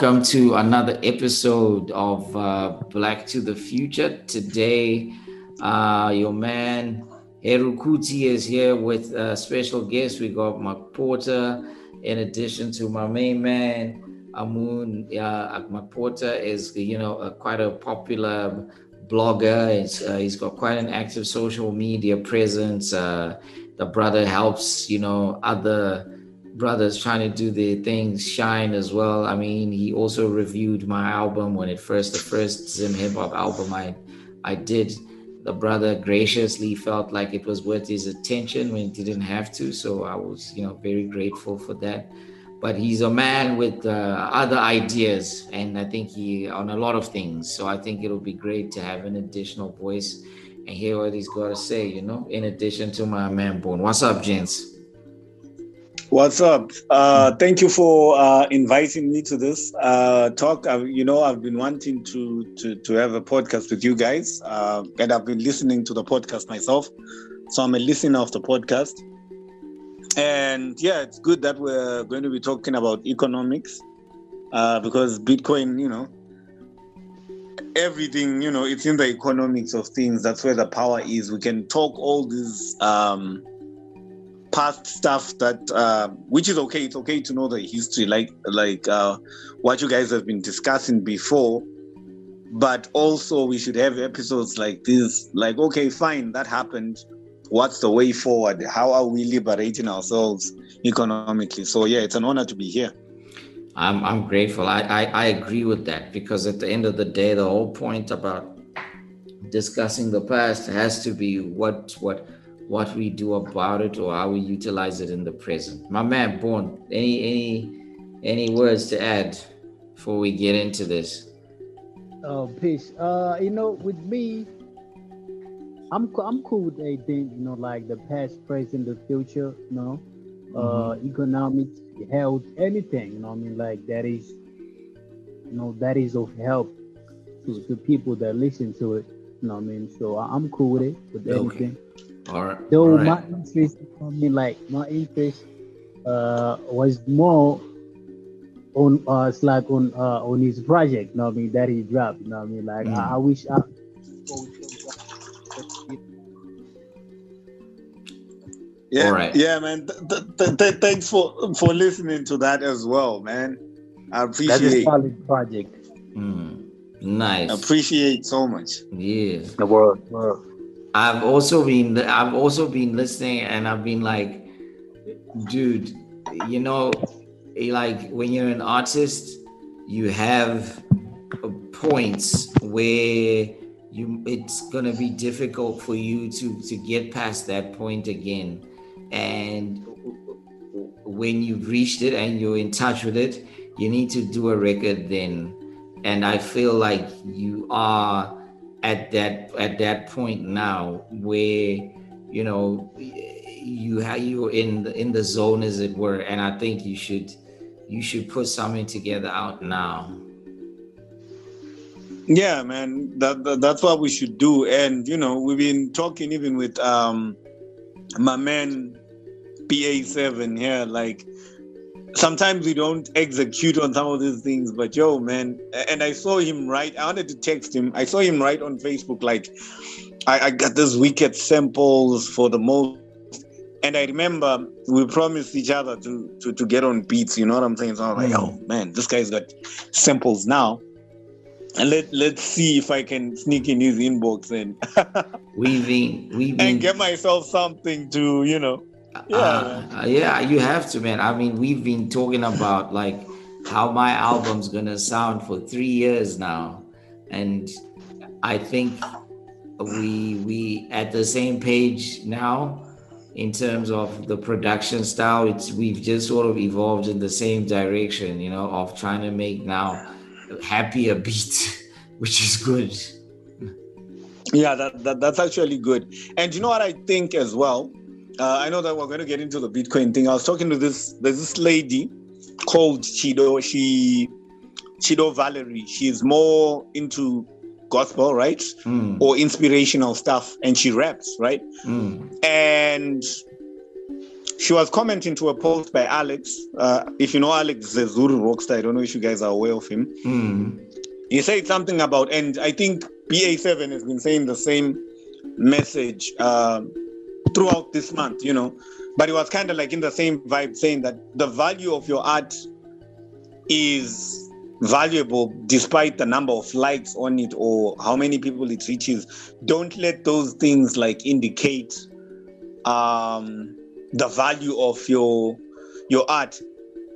Welcome to another episode of uh, Black to the Future. Today, uh, your man Heru Kuti is here with a special guest. We got McPotar, in addition to my main man Amun. Uh, McPotar is, you know, a, quite a popular blogger. Uh, he's got quite an active social media presence. Uh, the brother helps, you know, other brothers trying to do their things shine as well. I mean, he also reviewed my album when it first, the first Zim hip hop album I, I did. The brother graciously felt like it was worth his attention when he didn't have to. So I was, you know, very grateful for that. But he's a man with uh, other ideas, and I think he on a lot of things. So I think it'll be great to have an additional voice and hear what he's got to say. You know, in addition to my man Bone. What's up, gents? What's up? Uh, thank you for uh, inviting me to this uh, talk. i you know, I've been wanting to, to to have a podcast with you guys, uh, and I've been listening to the podcast myself. So I'm a listener of the podcast, and yeah, it's good that we're going to be talking about economics uh, because Bitcoin, you know, everything, you know, it's in the economics of things. That's where the power is. We can talk all these. Um, past stuff that uh, which is okay it's okay to know the history like like uh, what you guys have been discussing before. But also we should have episodes like this like okay fine that happened. What's the way forward? How are we liberating ourselves economically? So yeah it's an honor to be here. I'm, I'm grateful. I, I i agree with that because at the end of the day the whole point about discussing the past has to be what what what we do about it or how we utilize it in the present. My man, Born, any any any words to add before we get into this? Oh, peace. Uh, you know, with me, I'm I'm cool with anything. You know, like the past, present, the future. You know, uh, mm-hmm. economics, health, anything. You know, I mean, like that is, you know, that is of help to the people that listen to it. You know, what I mean, so I'm cool with it with anything. Okay. All right. Though All right. my interest, I mean, like my interest uh, was more on uh, it's like on uh, on his project. You know what I mean? That he dropped. You know what I mean? Like mm. I, I, wish I. Yeah, right. yeah, man. Th- th- th- thanks for for listening to that as well, man. I appreciate. That's a solid project. Mm. Nice. Appreciate so much. Yeah. The world. world. I've also been I've also been listening and I've been like, dude, you know, eh, like when you're an artist, you have uh, points where you it's gonna be difficult for you to to get past that point again. And when you've reached it and you're in touch with it, you need to do a record then. And I feel like you are at that at that point now where you know you have you in the in the zone as it were and i think you should you should put something together out now. Yeah man that, that that's what we should do. And you know we've been talking even with um my man pa7 here like sometimes we don't execute on some of these things but yo man and i saw him write i wanted to text him. I saw him write on facebook like i, I got these wicked samples for the most and i remember we promised each other to, to to get on beats you know what i'm saying? So i'm like mm. oh man this guy's got samples now. And let let's see if I can sneak in his inbox and we've been, and get myself something to you know yeah. Uh, yeah, you have to, man. I mean, we've been talking about like how my album's gonna sound for three years now, and I think we we at the same page now in terms of the production style. It's we've just sort of evolved in the same direction, you know, of trying to make now happier beats, which is good. Yeah, that, that that's actually good. And you know what I think as well uh, I know that we're going to get into the Bitcoin thing. I was talking to this, there's this lady called Chido. She, Chido Valerie. She's more into gospel, right? Mm. Or inspirational stuff. And she raps, right? Mm. And she was commenting to a post by Alex. Uh, if you know Alex Zezuru Rockstar, I don't know if you guys are aware of him. Mm. He said something about, and I think BA7 has been saying the same message uh, throughout this month, you know. But it was kind of like in the same vibe, saying that the value of your art is valuable despite the number of likes on it or how many people it reaches. Don't let those things like indicate um, the value of your your art.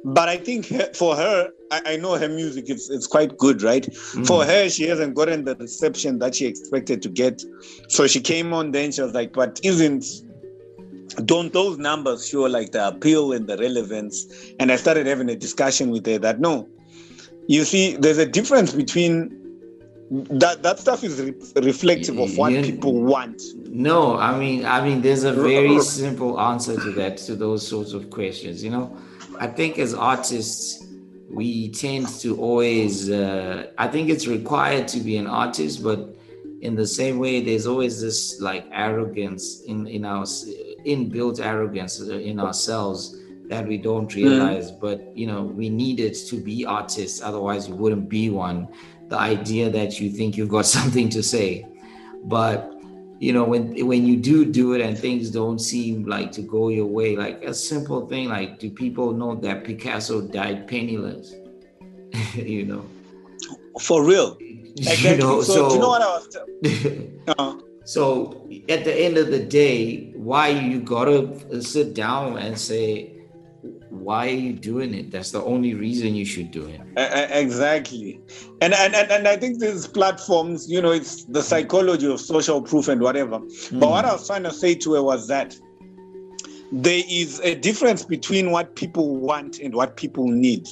But I think for her, I, I know her music is it's quite good, right? Mm. For her, she hasn't gotten the reception that she expected to get. So she came on then she was like, but isn't don't those numbers show like the appeal and the relevance? And I started having a discussion with her that no, you see, there's a difference between that that stuff is re- reflective of what Yeah. people want. No, I mean, I mean, there's a very simple answer to that, to those sorts of questions. You know, I think as artists, we tend to always. Uh, I think it's required to be an artist, but in the same way, there's always this like arrogance in in our inbuilt arrogance in ourselves that we don't realize. But you know, we needed to be artists, otherwise, you wouldn't be one. The idea that you think you've got something to say, but you know when when you do do it and things don't seem like to go your way like a simple thing like do people know that picasso died penniless you know For real. you know so, so do you know what I was t- uh, so at the end of the day why you gotta sit down and say why are you doing it that's the only reason you should do it Exactly. And, and and and I think these platforms, you know, it's the psychology of social proof and whatever. But what I was trying to say to her was that there is a difference between what people want and what people need.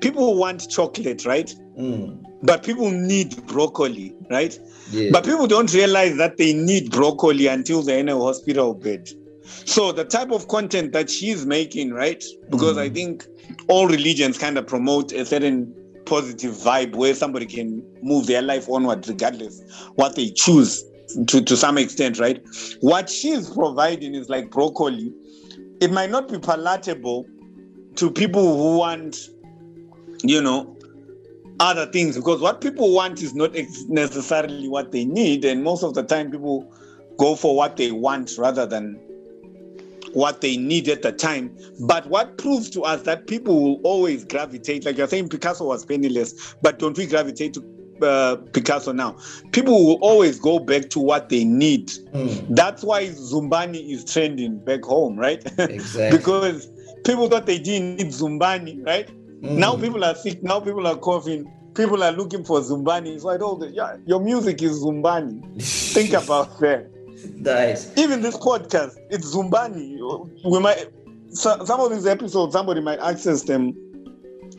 People want chocolate, right? Mm. But people need broccoli, right? Yeah But people don't realize that they need broccoli until they're in a hospital bed. So the type of content that she's making, right? Because I Mhm. think all religions kind of promote a certain positive vibe where somebody can move their life onward regardless what they choose to, to some extent, right? What she's providing is like broccoli. It might not be palatable to people who want, you know, other things because what people want is not necessarily what they need and most of the time people go for what they want rather than what they need at the time. But what proves to us that people will always gravitate like you're saying picasso was penniless but don't we gravitate to uh, picasso now? People will always go back to what they need. Mm. that's why zumbani is trending back home right? Exactly. Because people thought they didn't need zumbani right Mm. now people are sick. Now people are coughing. People are looking for Zumbani. So I told them, yeah, your music is Zumbani. Think about that. nice Even this podcast, it's Zumbani. We might so, some of these episodes, somebody might access them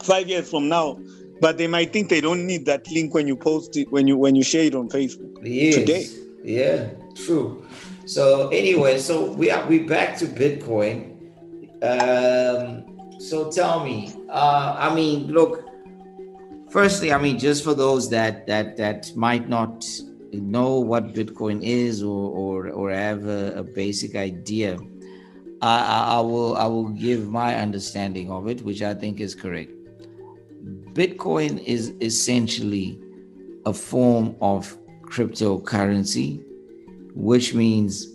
five years from now, but they might think they don't need that link when you post it when you when you share it on Facebook. Yes. today. Yeah, true. So anyway, so we are we back to Bitcoin. Um, so tell me, uh, I mean, look. Firstly, I mean, just for those that that that might not know what Bitcoin is or or or have a, a basic idea, I, I I will I will give my understanding of it, which I think is correct. Bitcoin is essentially a form of cryptocurrency, which means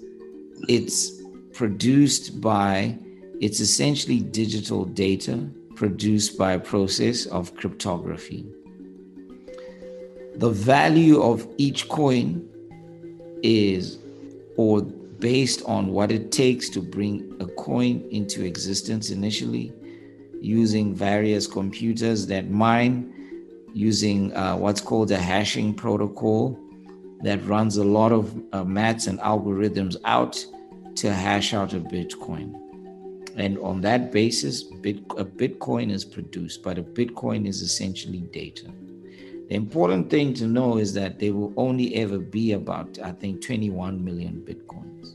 it's produced by, it's essentially digital data produced by a process of cryptography. The value of each coin is, or based on what it takes to bring a coin into existence initially, using various computers that mine using uh, what's called a hashing protocol that runs a lot of uh, maths and algorithms out to hash out a Bitcoin. And on that basis, bit, a Bitcoin is produced, but a Bitcoin is essentially data. The important thing to know is that there will only ever be about, I think, 21 million Bitcoins.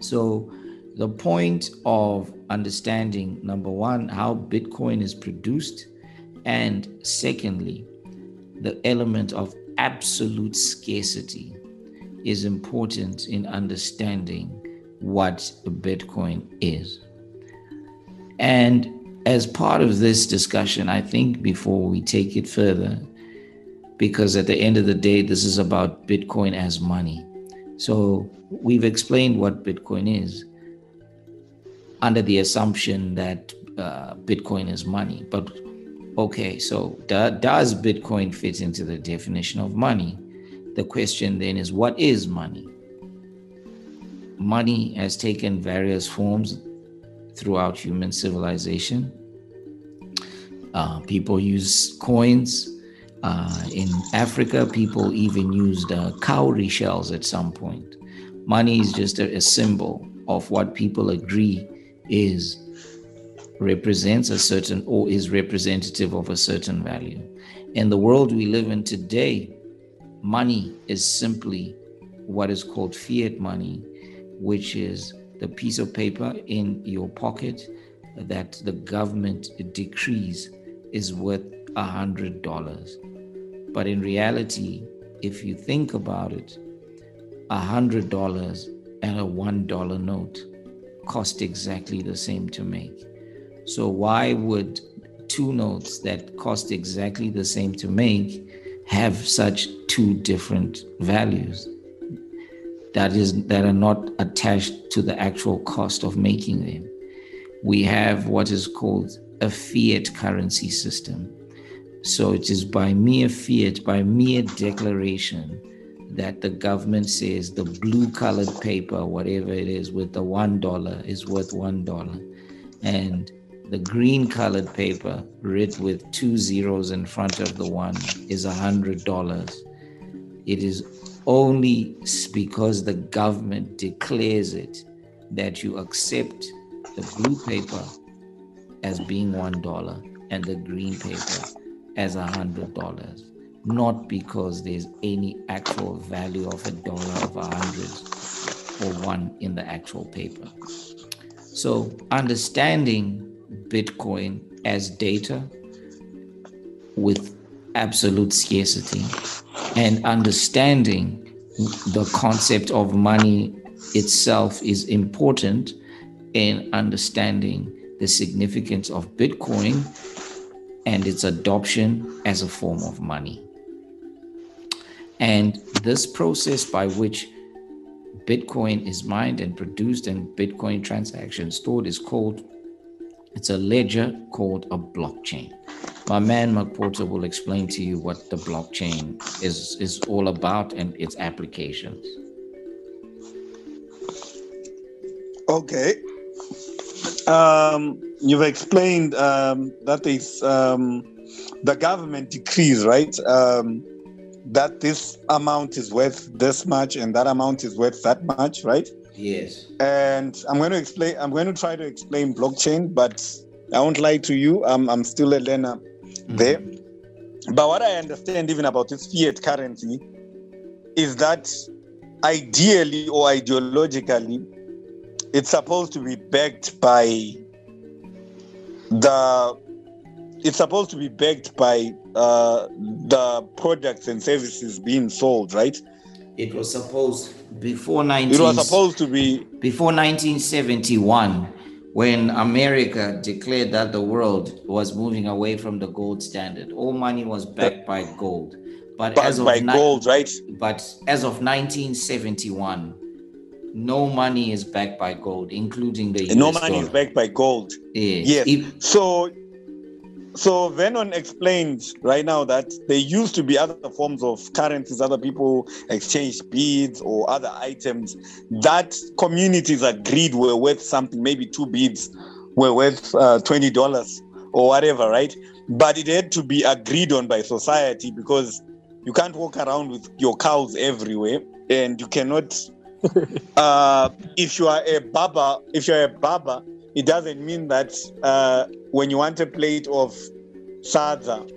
So, the point of understanding number one, how Bitcoin is produced, and secondly, the element of absolute scarcity is important in understanding what Bitcoin is. And as part of this discussion, I think before we take it further, because at the end of the day, this is about Bitcoin as money. So we've explained what Bitcoin is under the assumption that uh, Bitcoin is money. But okay, so do, does Bitcoin fit into the definition of money? The question then is what is money? Money has taken various forms throughout human civilization. Uh, people use coins. Uh, in Africa, people even used uh, cowrie shells at some point. Money is just a, a symbol of what people agree is represents a certain or is representative of a certain value. In the world we live in today, money is simply what is called fiat money, which is the piece of paper in your pocket that the government decrees is worth a hundred dollars. But in reality, if you think about it, a hundred dollars and a one dollar note cost exactly the same to make. So why would two notes that cost exactly the same to make have such two different values? That is that are not attached to the actual cost of making them. We have what is called a fiat currency system. So it is by mere fiat, by mere declaration, that the government says the blue colored paper, whatever it is, with the one dollar is worth one dollar. And the green colored paper, writ with two zeros in front of the one, is a hundred dollars. It is only because the government declares it that you accept the blue paper as being one dollar and the green paper as a hundred dollars not because there's any actual value of a dollar of a hundred or one in the actual paper. So understanding bitcoin as data with absolute scarcity and understanding the concept of money itself is important in understanding the significance of Bitcoin and its adoption as a form of money. And this process by which Bitcoin is mined and produced and Bitcoin transactions stored is called, it's a ledger called a blockchain. My man McPotar will explain to you what the blockchain is is all about and its applications. Okay. Um, you've explained um, that is um, the government decrees, right? Um, that this amount is worth this much and that amount is worth that much, right? Yes. And I'm going to explain. I'm going to try to explain blockchain, but I won't lie to you. I'm I'm still a learner. There. But what I understand even about this fiat currency is that ideally or ideologically, it's supposed to be backed by the it's supposed to be backed by uh, the products and services being sold, right? It was supposed before 19. it was supposed to be before 1971 when America declared that the world was moving away from the gold standard, all money was backed by gold. But as of by ni- gold, right? But as of 1971, no money is backed by gold, including the no money dollar. is backed by gold. Yes. yes. So so Vernon explained right now that there used to be other forms of currencies, other people exchange beads or other items that communities agreed were worth something, maybe two beads were worth uh, $20 or whatever, right? But it had to be agreed on by society because you can't walk around with your cows everywhere and you cannot uh, if you are a baba if you're a baba it doesn't mean that uh, when you want a plate of sadza,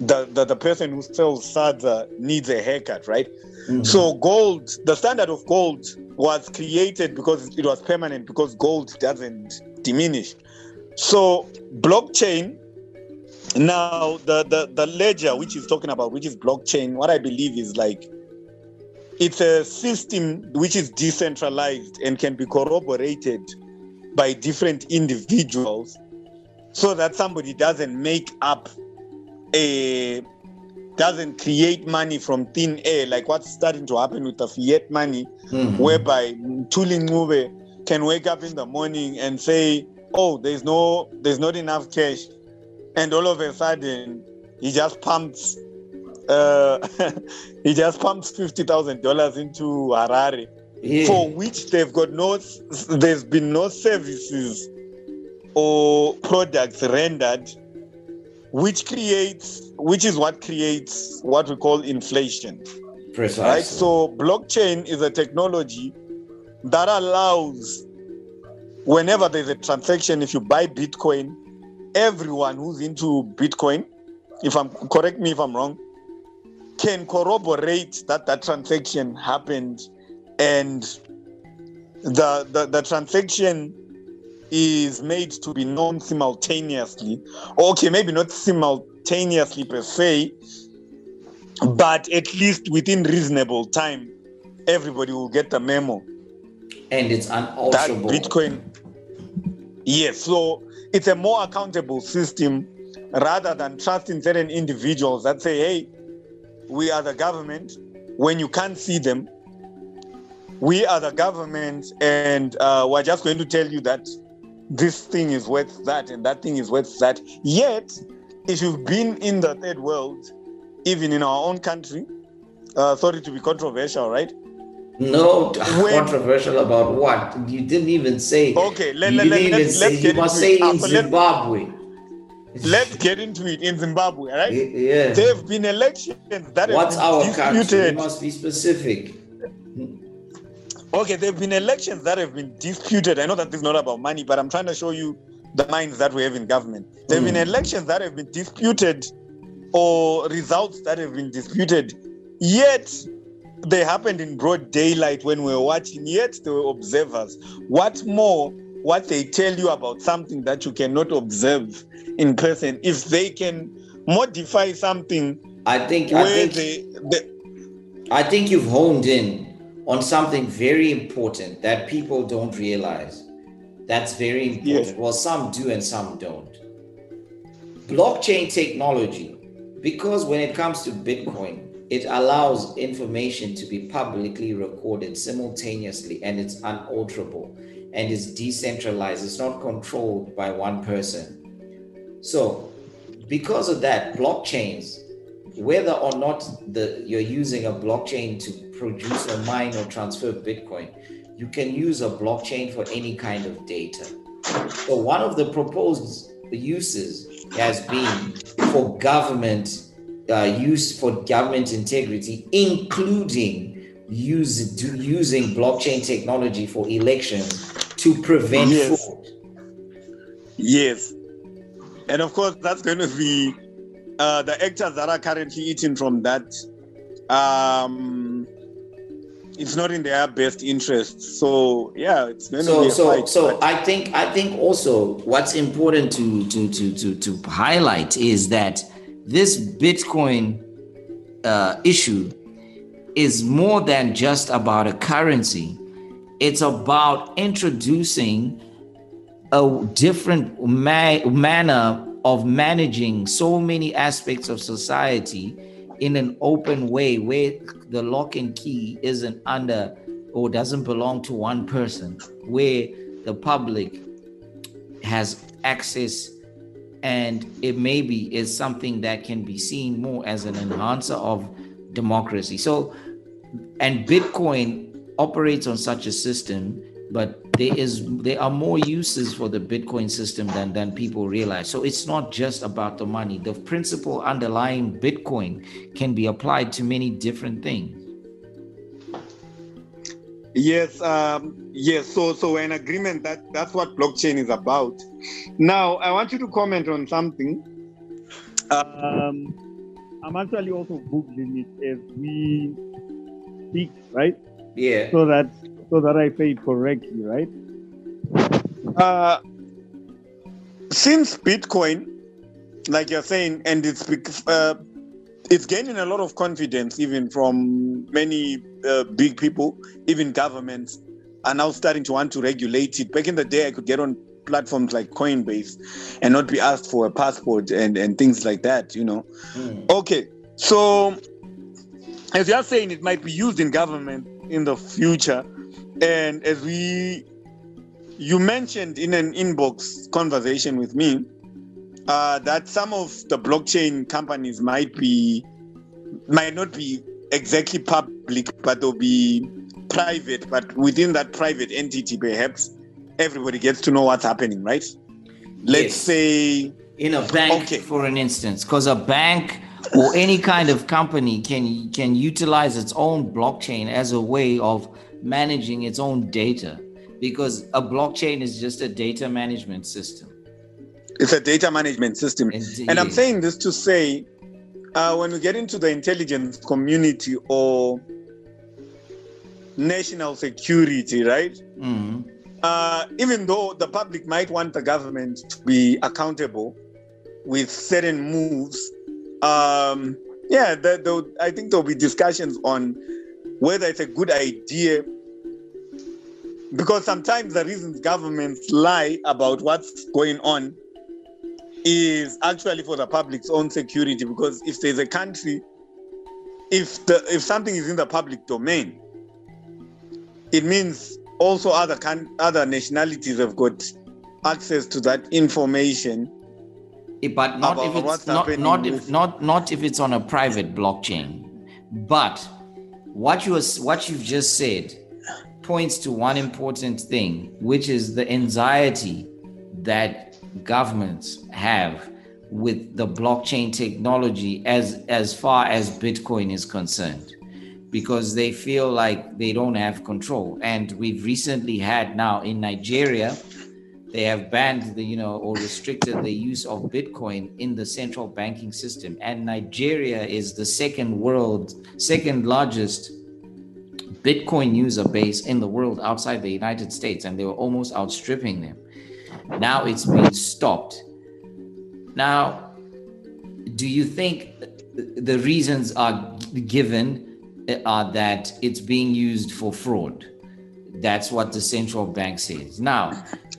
the, the, the person who sells sadza needs a haircut, right? Mm-hmm. So gold, the standard of gold was created because it was permanent because gold doesn't diminish. So blockchain, now the, the, the ledger which is talking about, which is blockchain, what I believe is like it's a system which is decentralized and can be corroborated by different individuals so that somebody doesn't make up a doesn't create money from thin air like what's starting to happen with the fiat money Mhm. whereby Mthuli Ncube can wake up in the morning and say, "Oh, there's no, there's not enough cash," and all of a sudden he just pumps, uh, he just pumps fifty thousand dollars into Harare, Yeah. for which they've got no, there's been no services or products rendered, which creates, which is what creates what we call inflation Precisely. right so blockchain is a technology that allows whenever there's a transaction if you buy bitcoin everyone who's into bitcoin if i'm correct me if i'm wrong can corroborate that that transaction happened and the the, the transaction is made to be known simultaneously. Okay maybe not simultaneously per se but at least within reasonable time everybody will get the memo. And it's that unalterable. bitcoin yes so it's a more accountable system rather than trusting certain individuals that say hey we are the government. When you can't see them we are the government and uh, we're just going to tell you that this thing is worth that and that thing is worth that yet if you've been in the third world even in our own country uh, sorry to be controversial right No When- controversial about what? You didn't even say. okay let, you let, didn't let, even let's, say. let's You get must into say it. in Zimbabwe. let's get into it in zimbabwe right Yeah. there have been elections that What's have our been country? You must be specific. Okay there have been elections that have been disputed i know that this is not about money but i'm trying to show you the minds that we have in government there have Mm. been elections that have been disputed or results that have been disputed yet they happened in broad daylight when we were watching yet there were observers what more what they tell you about something that you cannot observe in person if they can modify something I think. I think. they, they I think you've honed in on something very important that people don't realize. That's very important. Yes. Well, some do and some don't. Blockchain technology, because when it comes to Bitcoin, it allows information to be publicly recorded simultaneously and it's unalterable and it's decentralized. It's not controlled by one person. So, because of that, blockchains whether or not the you're using a blockchain to produce or mine or transfer Bitcoin, you can use a blockchain for any kind of data. So one of the proposed uses has been for government uh, use for government integrity, including use, do, using blockchain technology for elections to prevent Yes. fraud. Yes. And of course, that's going to be uh, the actors that are currently eating from that. Um, it's not in their best interest. So yeah, it's going to so be a so fight. so i think i think also what's important to to to to, to highlight is that this bitcoin uh, issue is more than just about a currency it's about introducing a different ma- manner of managing so many aspects of society in an open way where the lock and key isn't under or doesn't belong to one person, where the public has access and it maybe is something that can be seen more as an enhancer of democracy. So, and Bitcoin operates on such a system, but there is there are more uses for the Bitcoin system than than people realize. So it's not just about the money. The principle underlying Bitcoin can be applied to many different things. Yes, um, yes. So, so an agreement that that's what blockchain is about. Now, I want you to comment on something. Um, I'm actually also googling it as we speak, right? Yeah. So that so that I say it correctly, right? Uh, since Bitcoin, like you're saying, and it's uh, it's gaining a lot of confidence even from many uh, big people, even governments, are now starting to want to regulate it. Back in the day, I could get on platforms like Coinbase and not be asked for a passport and, and things like that, you know. Mm. Okay, so as you're saying, it might be used in government in the future. And as we, you mentioned in an inbox conversation with me, uh, that some of the blockchain companies might be, might not be exactly public, but they'll be private. But within that private entity, perhaps everybody gets to know what's happening, right? Let's yes. say in a bank, okay. for an instance, because a bank or any kind of company can can utilize its own blockchain as a way of managing its own data because a blockchain is just a data management system it's a data management system Indeed. and i'm saying this to say uh, when we get into the intelligence community or national security right mm-hmm. uh, even though the public might want the government to be accountable with certain moves um, yeah, the, the, I think there'll be discussions on whether it's a good idea. Because sometimes the reasons governments lie about what's going on is actually for the public's own security. Because if there's a country, if the if something is in the public domain, it means also other can, other nationalities have got access to that information eh, but not if it's not not if not not if it's on a private blockchain. But what you what you've just said points to one important thing, which is the anxiety that governments have with the blockchain technology as as far as Bitcoin is concerned because they feel like they don't have control. And we've recently had now in Nigeria they have banned the you know or restricted the use of bitcoin in the central banking system. And nigeria is the second world second largest bitcoin user base in the world outside the united states and they were almost outstripping them. Now it's been stopped. Now do you think the reasons are given are that it's being used for fraud? That's what the central bank says. Now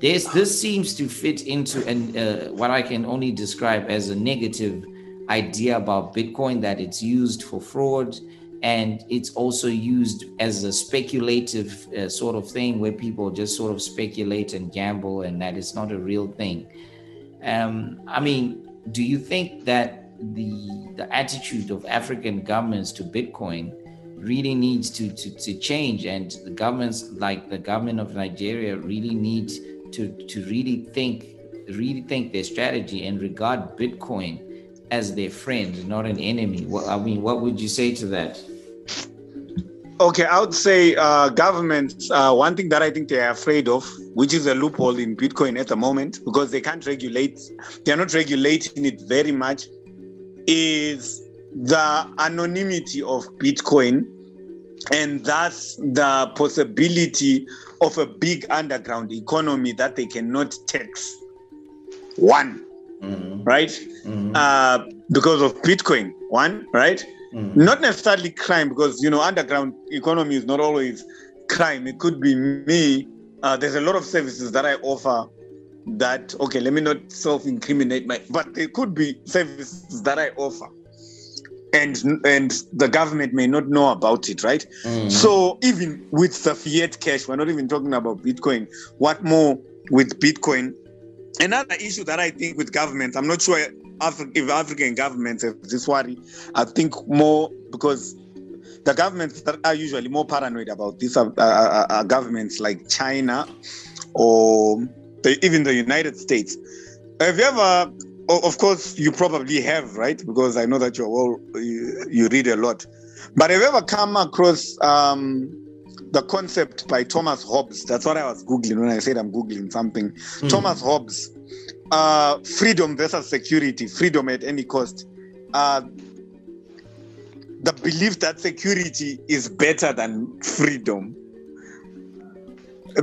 this this seems to fit into an uh, what I can only describe as a negative idea about Bitcoin that it's used for fraud and it's also used as a speculative uh, sort of thing where people just sort of speculate and gamble and that it's not a real thing. Um, I mean, do you think that the the attitude of African governments to Bitcoin really needs to, to, to change and the governments like the government of Nigeria really need to to really think really think their strategy and regard Bitcoin as their friend, not an enemy. Well, I mean, what would you say to that? Okay, I would say uh, governments. Uh, one thing that I think they are afraid of, which is a loophole in Bitcoin at the moment, because they can't regulate, they are not regulating it very much, is the anonymity of Bitcoin, and thus the possibility of a big underground economy that they cannot tax. One, mm-hmm. right? Mm-hmm. Uh, because of Bitcoin. One, right? Mm-hmm. Not necessarily crime, because you know, underground economy is not always crime. It could be me. Uh, there's a lot of services that I offer that okay let me not self-incriminate my but there could be services that i offer and and the government may not know about it right mm. so even with the fiat cash we're not even talking about bitcoin what more with bitcoin another issue that i think with governments i'm not sure if african governments have this worry i think more because the governments that are usually more paranoid about this are, are, are governments like china or the, even the united states have you ever of course, you probably have, right? Because I know that you're all you, you read a lot. But have you ever come across um, the concept by Thomas Hobbes? That's what I was googling when I said I'm googling something. Mm. Thomas Hobbes, uh, freedom versus security, freedom at any cost. Uh, the belief that security is better than freedom.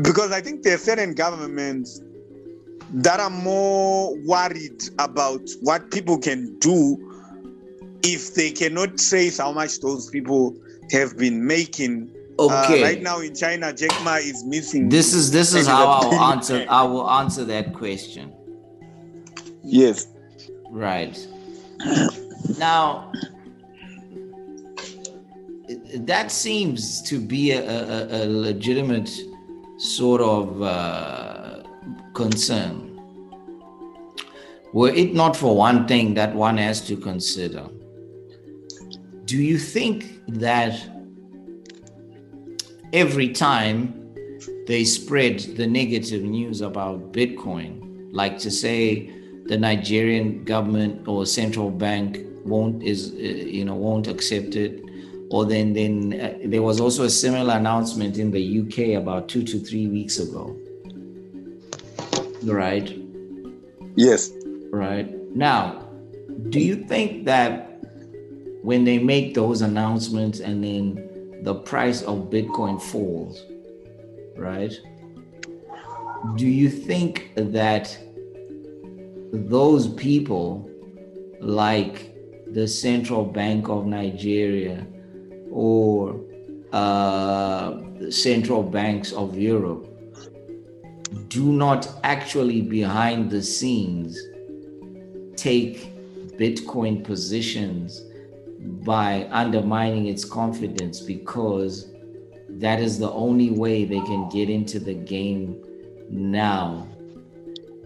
Because I think there are certain governments that are more worried about what people can do if they cannot trace how much those people have been making. Okay. Uh, right now in China, Jack Ma is missing. This is this is how I will answer. I will answer that question. Yes. Right. Now, that seems to be a, a, a legitimate sort of uh, concern. Were it not for one thing that one has to consider, do you think that every time they spread the negative news about Bitcoin, like to say the Nigerian government or central bank won't is uh, you know won't accept it, or then then uh, there was also a similar announcement in the UK about two to three weeks ago, right? Yes. Right now, do you think that when they make those announcements and then the price of Bitcoin falls, right? Do you think that those people, like the Central Bank of Nigeria or uh, central banks of Europe, do not actually behind the scenes take Bitcoin positions by undermining its confidence because that is the only way they can get into the game now.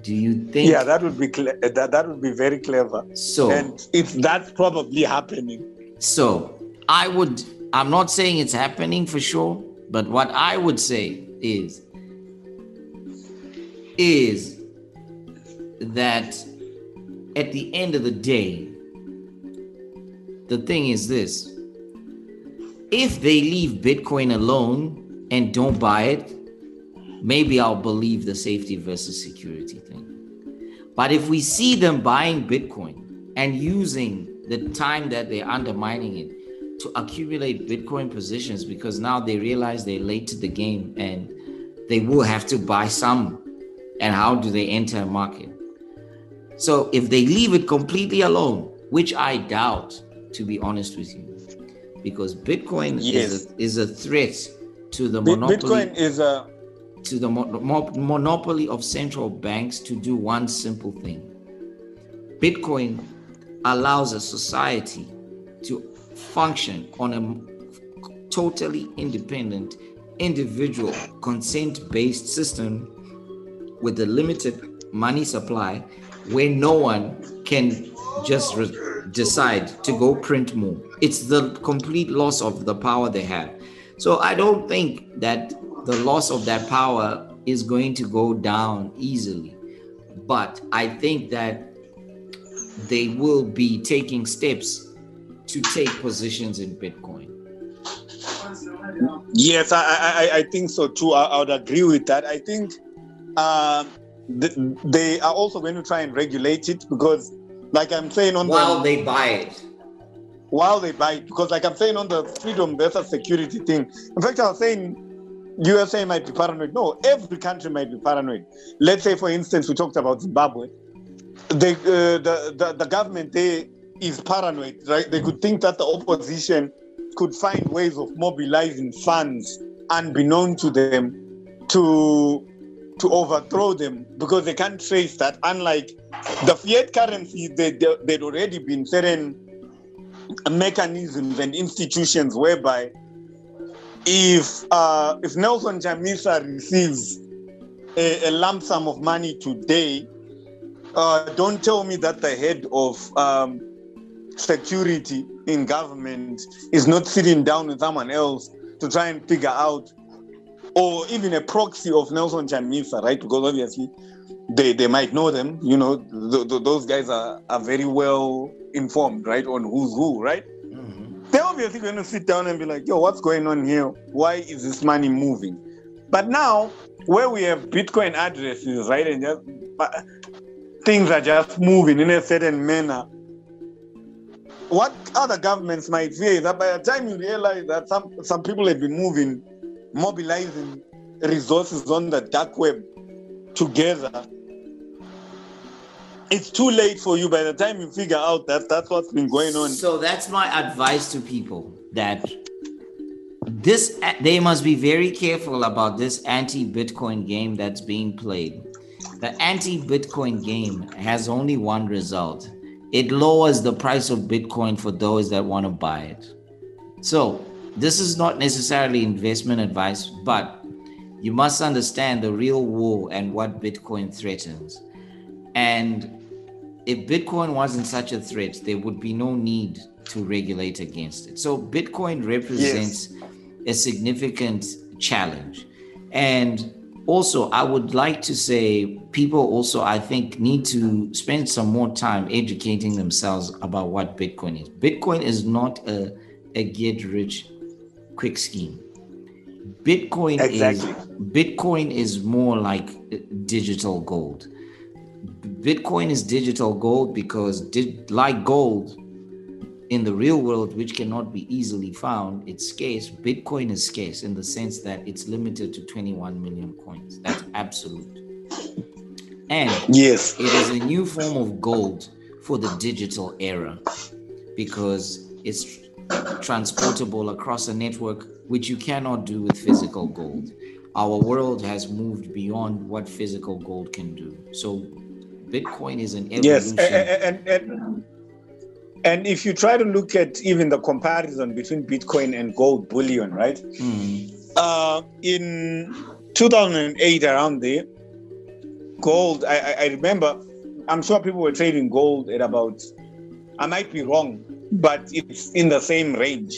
Do you think? Yeah, that would be cle- that, that would be very clever. So, and if that's probably happening. So, I would. I'm not saying it's happening for sure, but what I would say is, is that at the end of the day, the thing is this if they leave Bitcoin alone and don't buy it, maybe I'll believe the safety versus security thing. But if we see them buying Bitcoin and using the time that they're undermining it to accumulate Bitcoin positions because now they realize they're late to the game and they will have to buy some. And how do they enter a market? So if they leave it completely alone, which I doubt, to be honest with you, because Bitcoin yes. is, a, is a threat to the monopoly. Bitcoin is a to the mo- mo- monopoly of central banks to do one simple thing. Bitcoin allows a society to function on a totally independent, individual, consent based system with a limited money supply where no one can just re- decide to go print more. It's the complete loss of the power they have. So I don't think that the loss of that power is going to go down easily. But I think that they will be taking steps to take positions in Bitcoin. Yes, I, I, I think so too. I, I would agree with that. I think um, th- they are also going to try and regulate it because, like I'm saying on while the, they buy it, while they buy it, because like I'm saying on the freedom versus security thing. In fact, I was saying USA might be paranoid. No, every country might be paranoid. Let's say, for instance, we talked about Zimbabwe. They, uh, the, the the government there is paranoid, right? They could think that the opposition could find ways of mobilizing funds unbeknown to them to to overthrow them because they can't trace that. Unlike the fiat currency, they, they, they'd already been certain mechanisms and institutions whereby if uh, if Nelson Chamisa receives a, a, lump sum of money today, uh, don't tell me that the head of um, security in government is not sitting down with someone else to try and figure out, or even a proxy of Nelson Chamisa, right? Because obviously they, they might know them. You know, th- th- those guys are, are very well informed, right, on who's who, right? Mm-hmm. They're obviously going to sit down and be like, yo, what's going on here? Why is this money moving? But now, where we have Bitcoin addresses, right, and just uh, things are just moving in a certain manner, what other governments might fear is that by the time you realize that some, some people have been moving, mobilizing resources on the dark web together, it's too late for you by the time you figure out that that's what's been going on. So that's my advice to people that this they must be very careful about this anti-Bitcoin game that's being played. The anti-Bitcoin game has only one result. It lowers the price of Bitcoin for those that want to buy it. So, this is not necessarily investment advice, but you must understand the real war and what Bitcoin threatens. And if Bitcoin wasn't such a threat, there would be no need to regulate against it. So Bitcoin represents yes. a significant challenge. And also, I would like to say people also, I think, need to spend some more time educating themselves about what Bitcoin is. Bitcoin is not a, a get rich quick scheme. Bitcoin exactly. is Bitcoin is more like digital gold. Bitcoin is digital gold because di- like gold in the real world which cannot be easily found it's scarce bitcoin is scarce in the sense that it's limited to 21 million coins that's absolute and yes it is a new form of gold for the digital era because it's transportable across a network which you cannot do with physical gold. Our world has moved beyond what physical gold can do. So Bitcoin is an evolution. Yes, and, and, and, and if you try to look at even the comparison between Bitcoin and gold bullion, right? Mm. Uh, in 2008, around there, gold, I, I remember, I'm sure people were trading gold at about, I might be wrong, but it's in the same range.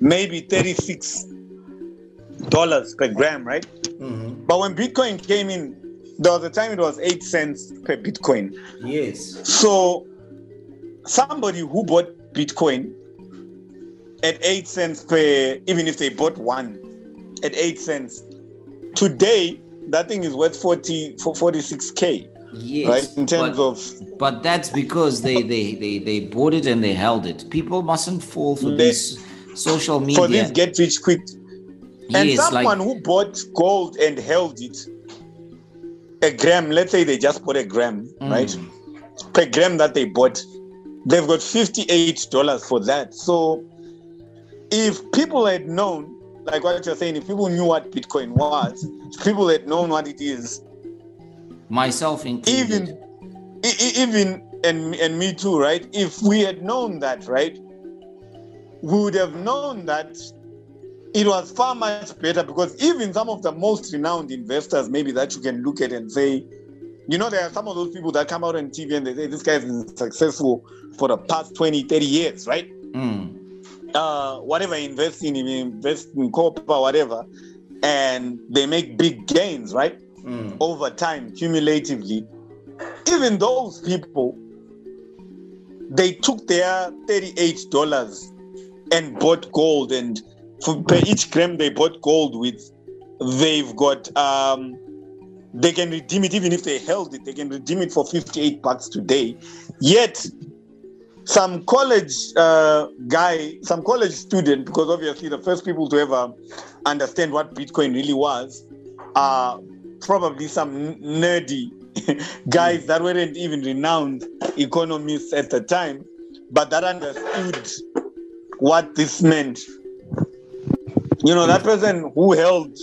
Maybe $36 per gram, right? Mm-hmm. But when Bitcoin came in, there was a time it was 8 cents per Bitcoin. Yes. So somebody who bought Bitcoin at 8 cents per, even if they bought one at 8 cents, today that thing is worth 40 for 46k. Yes, right? In terms but, of but that's because they, they they they bought it and they held it. People mustn't fall for they, this social media for this get rich quick. And yes, someone like, who bought gold and held it a gram let's say they just bought a gram mm. right? Per gram that they bought they've got 58 dollars for that. So if people had known like what you're saying if people knew what bitcoin was if people had known what it is myself included. Even, even, and and me too, right? If we had known that, right, we would have known that it was far much better because even some of the most renowned investors, maybe that you can look at and say, you know, there are some of those people that come out on TV and they say this guy's been successful for the past 20, 30 years, right? Mm. Uh, whatever investing in invest in copper, whatever, and they make big gains, right? Mm. over time, cumulatively, even those people, they took their $38 and bought gold. And for per each gram they bought gold with, they've got, um, they can redeem it even if they held it, they can redeem it for 58 bucks today. Yet, some college uh, guy, some college student, because obviously the first people to ever understand what Bitcoin really was, uh, probably some nerdy guys that weren't even renowned economists at the time, but that understood what this meant. You know, that person who held.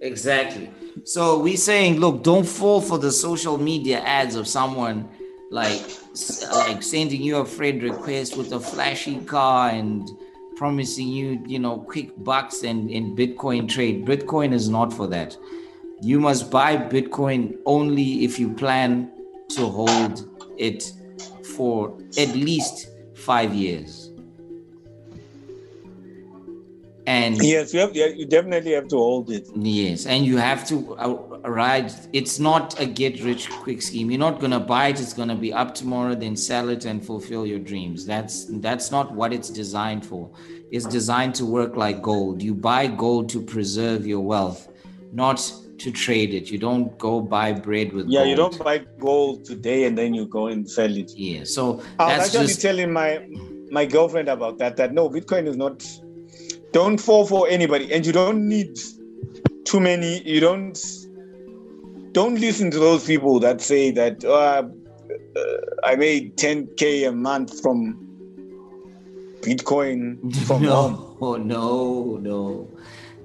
Exactly. So we're saying, look, don't fall for the social media ads of someone like like sending you a friend request with a flashy car and promising you, you know, quick bucks and in Bitcoin trade. Bitcoin is not for that you must buy Bitcoin only if you plan to hold it for at least five years. And yes, you have. You definitely have to hold it. Yes, and you have to uh, ride. It's not a get rich quick scheme. You're not gonna buy it. It's gonna be up tomorrow. Then sell it and fulfill your dreams. That's that's not what it's designed for. It's designed to work like gold. You buy gold to preserve your wealth, not to trade it. You don't go buy bread with yeah. Gold. You don't buy gold today and then you go and sell it. Yeah. So I was actually just... telling my my girlfriend about that. That no, Bitcoin is not. Don't fall for anybody, and you don't need too many. You don't don't listen to those people that say that oh, uh, I made 10k a month from Bitcoin from no, home. Oh, no, no,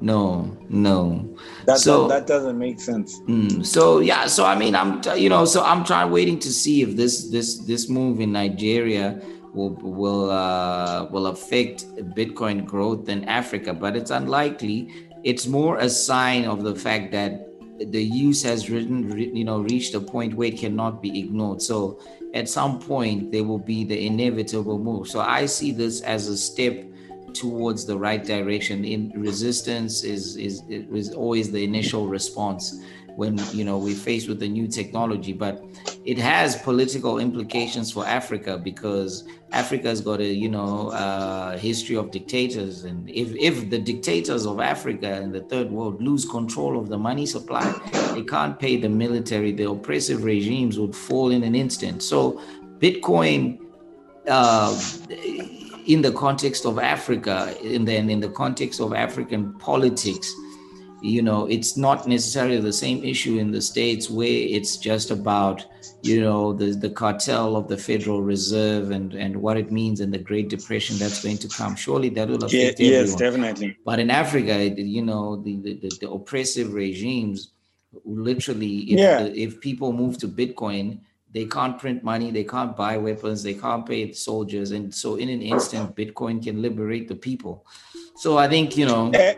no, no. That, So- that, that doesn't make sense. Mm, so yeah, so I mean, I'm you know, so I'm trying waiting to see if this this this move in Nigeria will will uh, will affect Bitcoin growth in Africa, but it's unlikely. It's more a sign of the fact that the use has written, you know, reached a point where it cannot be ignored. So at some point there will be the inevitable move. So I see this as a step towards the right direction. In resistance is is is always the initial response when you know we're faced with a new technology, but it has political implications for Africa because Africa's got a you know uh, history of dictators, and if if the dictators of Africa and the third world lose control of the money supply, they can't pay the military. The oppressive regimes would fall in an instant. So, Bitcoin. Uh, in the context of Africa, and then in the context of African politics, you know, it's not necessarily the same issue in the States where it's just about, you know, the, the cartel of the Federal Reserve and, and what it means and the Great Depression that's going to come. Surely that will Yeah, affect yes, definitely. But in Africa, you know, the, the, the, oppressive regimes literally, if, Yeah. if people move to Bitcoin, they can't print money, they can't buy weapons, they can't pay soldiers. And so, in an instant, Bitcoin can liberate the people. So, I think, you know, Eh,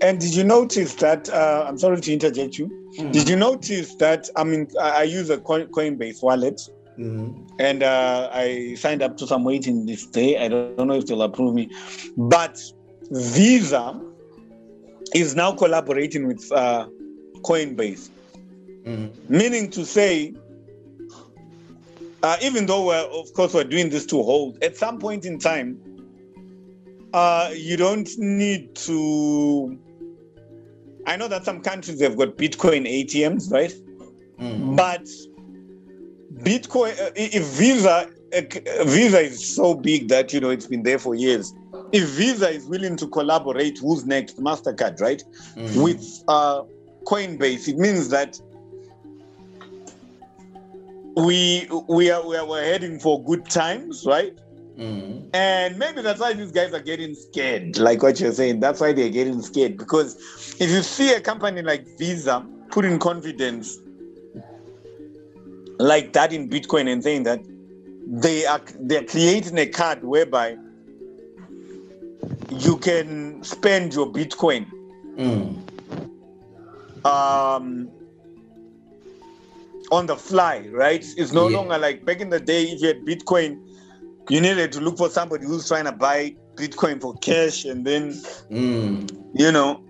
And did you notice that? Uh, I'm sorry to interject you. Mm. Did you notice that? I mean, I, use a Coinbase wallet, Mhm. and uh, I signed up to some waiting this day. I don't, know if they'll approve me, but Visa is now collaborating with uh, Coinbase, Meaning to say. Uh, even though we're, of course, we're doing this to hold, at some point in time, uh, you don't need to. I know that some countries have got Bitcoin ATMs, right? Mhm. But Bitcoin, uh, if Visa, uh, Visa is so big that you know it's been there for years. If Visa is willing to collaborate, who's next? Mastercard, right? Mhm. With uh, Coinbase, it means that we we are we are we're heading for good times, right? Mhm. And maybe that's why these guys are getting scared, like what you're saying. That's why they're getting scared. Because if you see a company like Visa putting confidence like that in Bitcoin and saying that they are they're creating a card whereby you can spend your Bitcoin Mhm. um on the fly, right? It's no Yeah. longer like back in the day, if you had Bitcoin, you needed to look for somebody who's trying to buy Bitcoin for cash and then, Mhm. you know.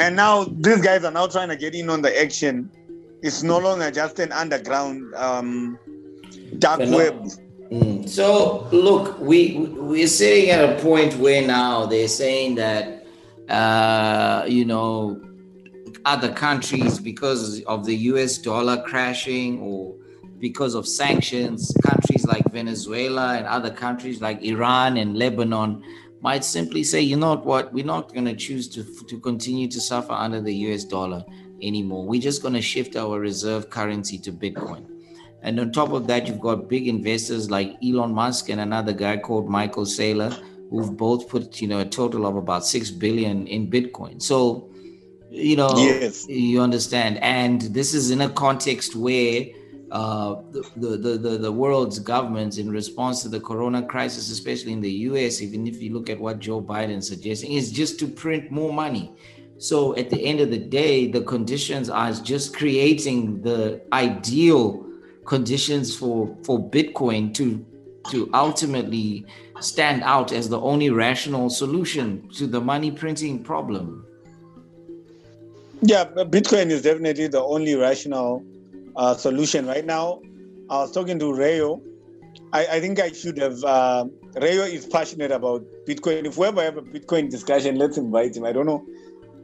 And now these guys are now trying to get in on the action. It's no longer just an underground um, dark web. Mm. So look, we we're sitting at a point where now they're saying that uh, you know other countries because of the U.S. dollar crashing or because of sanctions, countries like Venezuela and other countries like Iran and Lebanon might simply say, you know what, we're not going to choose to to continue to suffer under the U.S. dollar anymore. We're just going to shift our reserve currency to Bitcoin. And on top of that, you've got big investors like Elon Musk and another guy called Michael Saylor, who've both put, you know, a total of about six billion in Bitcoin. So, you know, Yes. you understand. And this is in a context where uh, the, the, the, the, world's governments, in response to the corona crisis, especially in the US, even if you look at what Joe Biden is suggesting, is just to print more money. So at the end of the day, the conditions are just creating the ideal conditions for for Bitcoin to to ultimately stand out as the only rational solution to the money printing problem. Yeah, Bitcoin is definitely the only rational uh, solution right now. I was talking to Rayo. I, I think I should have. Uh, Rayo is passionate about Bitcoin. If we ever have a Bitcoin discussion, let's invite him. I don't know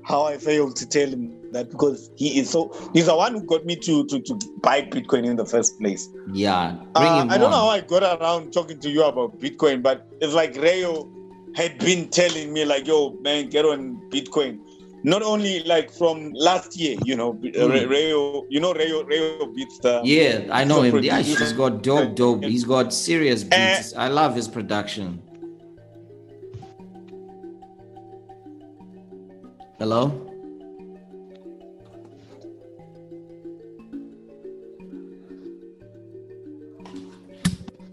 how I failed to tell him that because he is so. He's the one who got me to to, to buy Bitcoin in the first place. Yeah, bring Uh, him I don't know how I got around talking to you about Bitcoin, but it's like Rayo had been telling me, like, yo, man, get on Bitcoin. Not only like from last year, you know, mm. Rayo, you know, Rayo, Rayo beats the. Yeah, I know him. Yeah, he's got dope, dope. He's got serious beats. Uh, I love his production. Hello.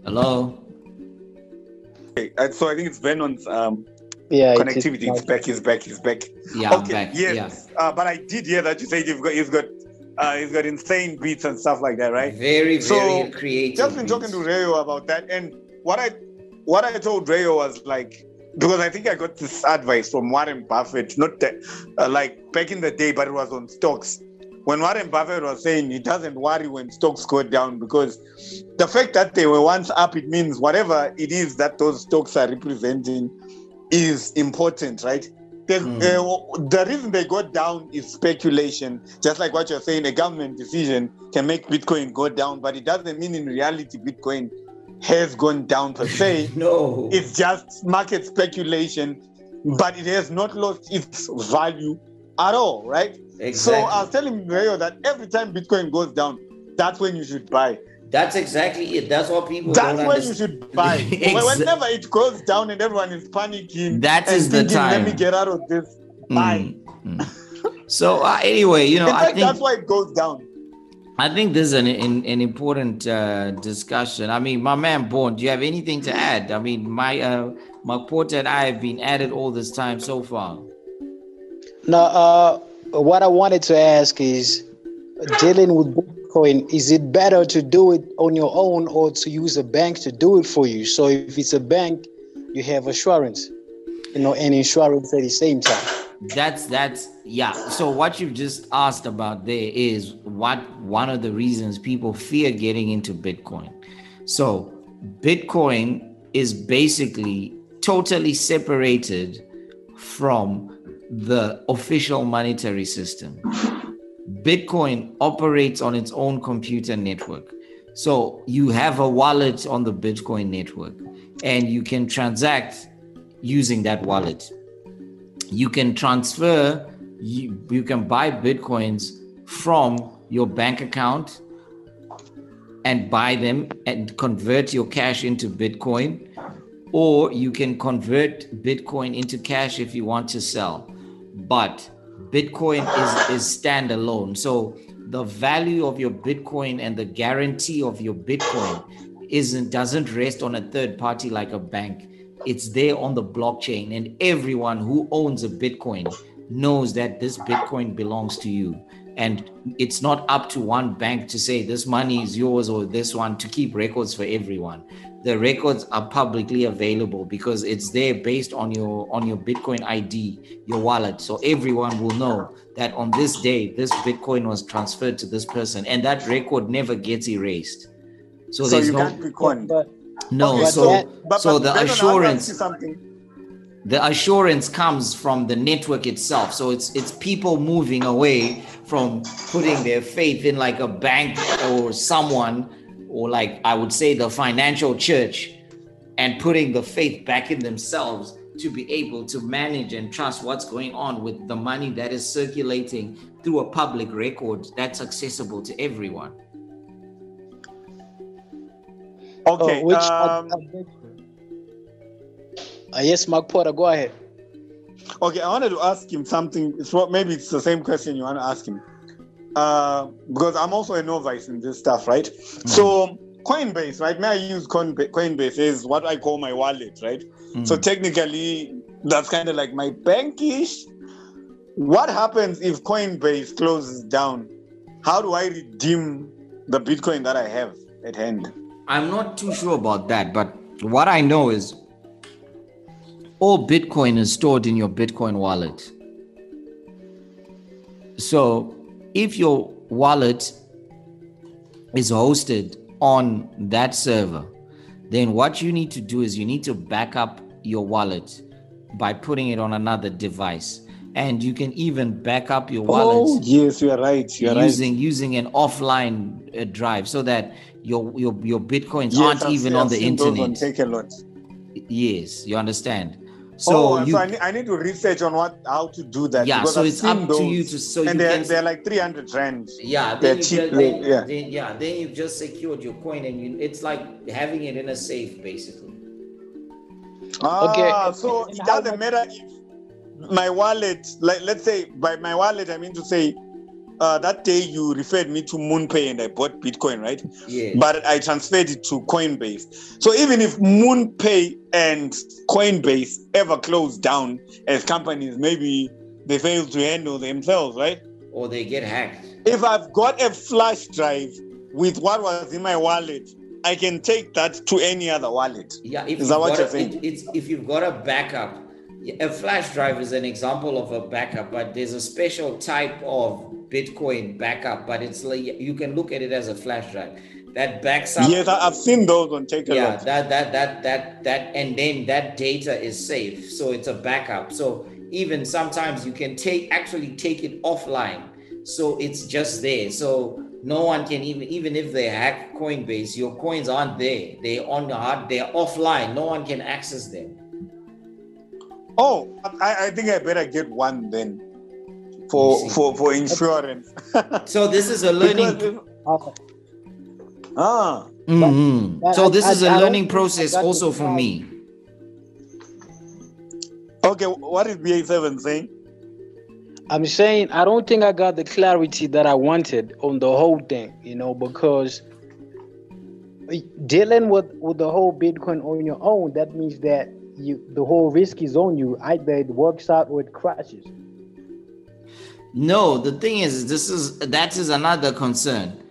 Hello. Okay, so I think it's Vernon's um, yeah, connectivity. He's back. He's back. He's back. Yeah, okay. Back. Yes, yeah. Uh, but I did hear that you said you've got he's got uh, he's got insane beats and stuff like that, right? Very, so very creative. Just been beats. talking to Rayo about that, and what I what I told Rayo was like because I think I got this advice from Warren Buffett, not that, uh, like back in the day, but it was on stocks. When Warren Buffett was saying he doesn't worry when stocks go down because the fact that they were once up, it means whatever it is that those stocks are representing is important, right? The, mm. uh, the reason they go down is speculation. Just like what you're saying, a government decision can make Bitcoin go down, but it doesn't mean in reality Bitcoin has gone down per se. no. It's just market speculation, but it has not lost its value at all, right? Exactly. So I was telling Rayo that every time Bitcoin goes down, that's when you should buy. That's exactly it. That's what people. That's when you should buy. Exa- Whenever it goes down and everyone is panicking, that is the time. Let me get out of this. Buy. Mm, mm. So uh, anyway, you know, In I think that's why it goes down. I think this is an an, an important uh, discussion. I mean, my man Born, do you have anything to add? I mean, my uh, my Porter and I have been at it all this time so far. No, uh, what I wanted to ask is dealing with Bitcoin, is it better to do it on your own or to use a bank to do it for you? So if it's a bank, you have assurance, you know, and insurance at the same time. That's that's yeah. So what you've just asked about there is what one of the reasons people fear getting into Bitcoin. So Bitcoin is basically totally separated from the official monetary system. Bitcoin operates on its own computer network. So you have a wallet on the Bitcoin network and you can transact using that wallet. You can transfer, you, you can buy Bitcoins from your bank account and buy them and convert your cash into Bitcoin, or you can convert Bitcoin into cash if you want to sell. But Bitcoin is is standalone. So the value of your Bitcoin and the guarantee of your Bitcoin isn't doesn't rest on a third party like a bank. It's there on the blockchain, and everyone who owns a Bitcoin knows that this Bitcoin belongs to you. And it's not up to one bank to say this money is yours or this one to keep records for everyone. The records are publicly available because it's there based on your on your bitcoin id your wallet. So everyone will know that on this day this bitcoin was transferred to this person and that record never gets erased. So, so there's no but, no okay, so but, so the assurance the assurance comes from the network itself. So it's it's people moving away from putting their faith in like a bank or someone or like I would say the financial church and putting the faith back in themselves to be able to manage and trust what's going on with the money that is circulating through a public record that's accessible to everyone. Okay. Oh, which, um, uh, yes, McPotar, go ahead. Okay, I wanted to ask him something. It's what maybe it's the same question you want to ask him. Uh, because I'm also a novice in this stuff, right? Mm. So Coinbase, right? May I use Coinbase is what I call my wallet, right? Mm. So technically, that's kind of like my bankish. What happens if Coinbase closes down? How do I redeem the Bitcoin that I have at hand? I'm not too sure about that, but what I know is all Bitcoin is stored in your Bitcoin wallet. So if your wallet is hosted on that server, then what you need to do is you need to back up your wallet by putting it on another device. And you can even back up your wallet. Oh, yes, you are right. You are using right. using an offline uh, drive so that your your your bitcoins yes, aren't I've even on the internet. Take a lot. Yes, you understand. So, oh, you, so I need, I need to research on what how to do that. yeah, so I've it's up seen to you to so you and they're, can they're like 300 rand. Yeah, They're then you cheap just, rate, then, yeah. Then, yeah, then you've just secured your coin, and you, it's like having it in a safe, basically. Ah, Okay. so And it doesn't matter if my wallet, like let's say by my wallet, I mean to say, uh, that day you referred me to MoonPay and I bought Bitcoin, right? Yeah. But I transferred it to Coinbase. So even if MoonPay and Coinbase ever close down as companies, maybe they fail to handle themselves, right? or they get hacked. If I've got a flash drive with what was in my wallet, I can take that to any other wallet. Yeah, if Is that what you're saying? it, it's if you've got a backup, a flash drive is an example of a backup, but there's a special type of Bitcoin backup, but it's like you can look at it as a flash drive. That backs up. Yes, I've seen those on Take yeah that that that that that and then that data is safe so it's a backup. So even sometimes you can take actually take it offline so it's just there. So no one can even even if they hack coinbase your coins aren't there. They're on the hard they're offline. No one can access them. Oh, I, I think I better get one then for for for insurance. so this is a learning Because- Uh, ah, Mhm. But so this I- is a I learning I process also for me okay. What is BA7 saying? I'm saying I don't think I got the clarity that I wanted on the whole thing, you know, because dealing with with the whole Bitcoin on your own, that means that you the whole risk is on you. Either it works out or it crashes. No, the thing is, this is that is another concern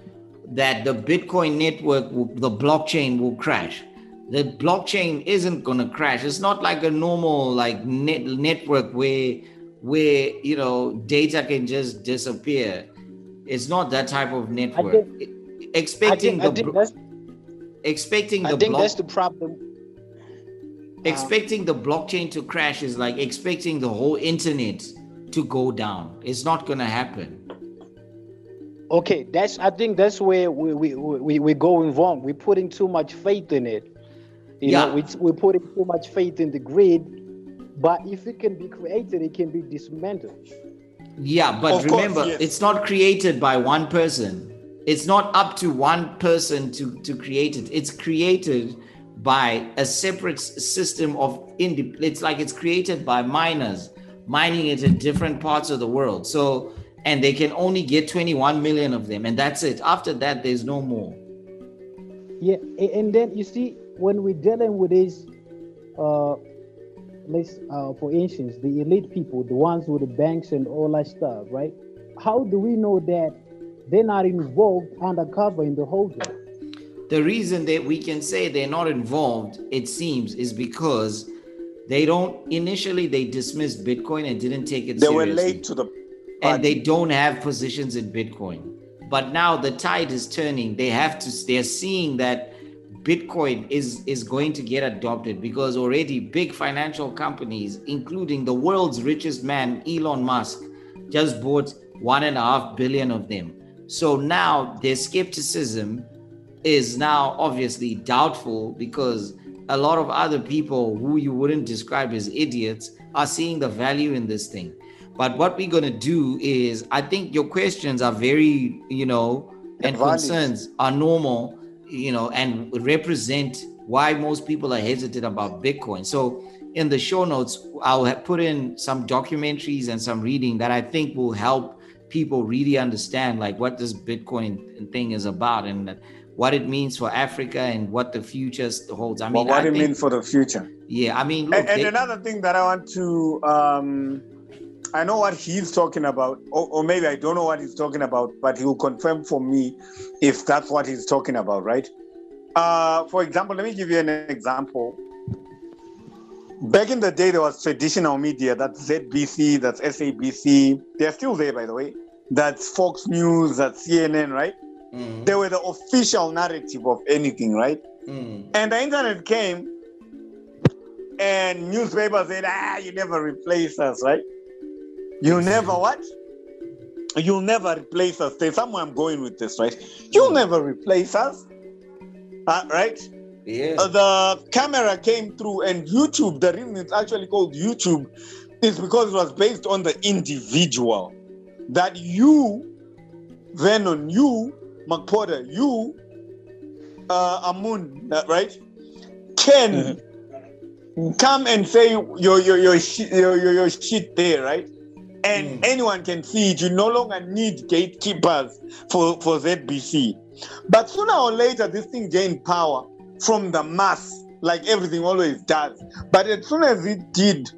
that the Bitcoin network, will, the blockchain will crash. The blockchain isn't going to crash. It's not like a normal like net, network where where you know data can just disappear. It's not that type of network. I expecting think, the think expecting I the think block, that's the problem. expecting the blockchain to crash is like expecting the whole internet to go down. It's not going to happen. Okay, that's I think that's where we we we we're going wrong. We're putting too much faith in it. You Yeah. know, we we're putting too much faith in the grid. But if it can be created, it can be dismantled. Yeah, but Of course, remember, yes. it's not created by one person. It's not up to one person to, to create it. It's created by a separate system of indi- it's like it's created by miners mining it in different parts of the world. So and they can only get 21 million of them and that's it. After that there's no more. Yeah, and then you see when we're dealing with this, uh, let's uh, for instance, the elite people, the ones with the banks and all that stuff, right? How do we know that they're not involved undercover in the whole thing? The reason that we can say they're not involved, it seems, is because they don't initially they dismissed Bitcoin and didn't take it They were late to the and they don't have positions in Bitcoin. But now the tide is turning. They have to. They're seeing that Bitcoin is is going to get adopted because already big financial companies, including the world's richest man Elon Musk, just bought one and a half billion of them. So now their skepticism is now obviously doubtful because a lot of other people who you wouldn't describe as idiots are seeing the value in this thing. But what we're going to do is, I think your questions are very, you know, and Valid. concerns are normal, you know, and represent why most people are hesitant about Bitcoin. So, in the show notes, I'll have put in some documentaries and some reading that I think will help people really understand like what this Bitcoin thing is about and what it means for Africa and what the future holds. I Well, mean, what I do you think, mean for the future? yeah, I mean, look, And, and they- another thing that I want to, um, I know what he's talking about, or, or maybe I don't know what he's talking about, but he'll confirm for me if that's what he's talking about, right? Uh, for example, let me give you an example. Back in the day, there was traditional media, that's ZBC, that's SABC. They're still there, by the way. That's Fox News, that's CNN, right? Mhm, They were the official narrative of anything, right? mhm. And the internet came and newspapers said, ah, you never replace us, right? You never what? You'll never replace us. There's somewhere I'm going with this, right? You'll never replace us. Uh, right? Yeah. Uh, the camera came through, and YouTube, the reason it's actually called YouTube is because it was based on the individual. That you, then on you, McPotar, you, uh, Amun, uh, right, can Mm-hmm. come and say your your your, your, your, your shit there, right? And Mm. anyone can see it. You no longer need gatekeepers for, for ZBC. But sooner or later, this thing gained power from the mass, like everything always does. But as soon as it did,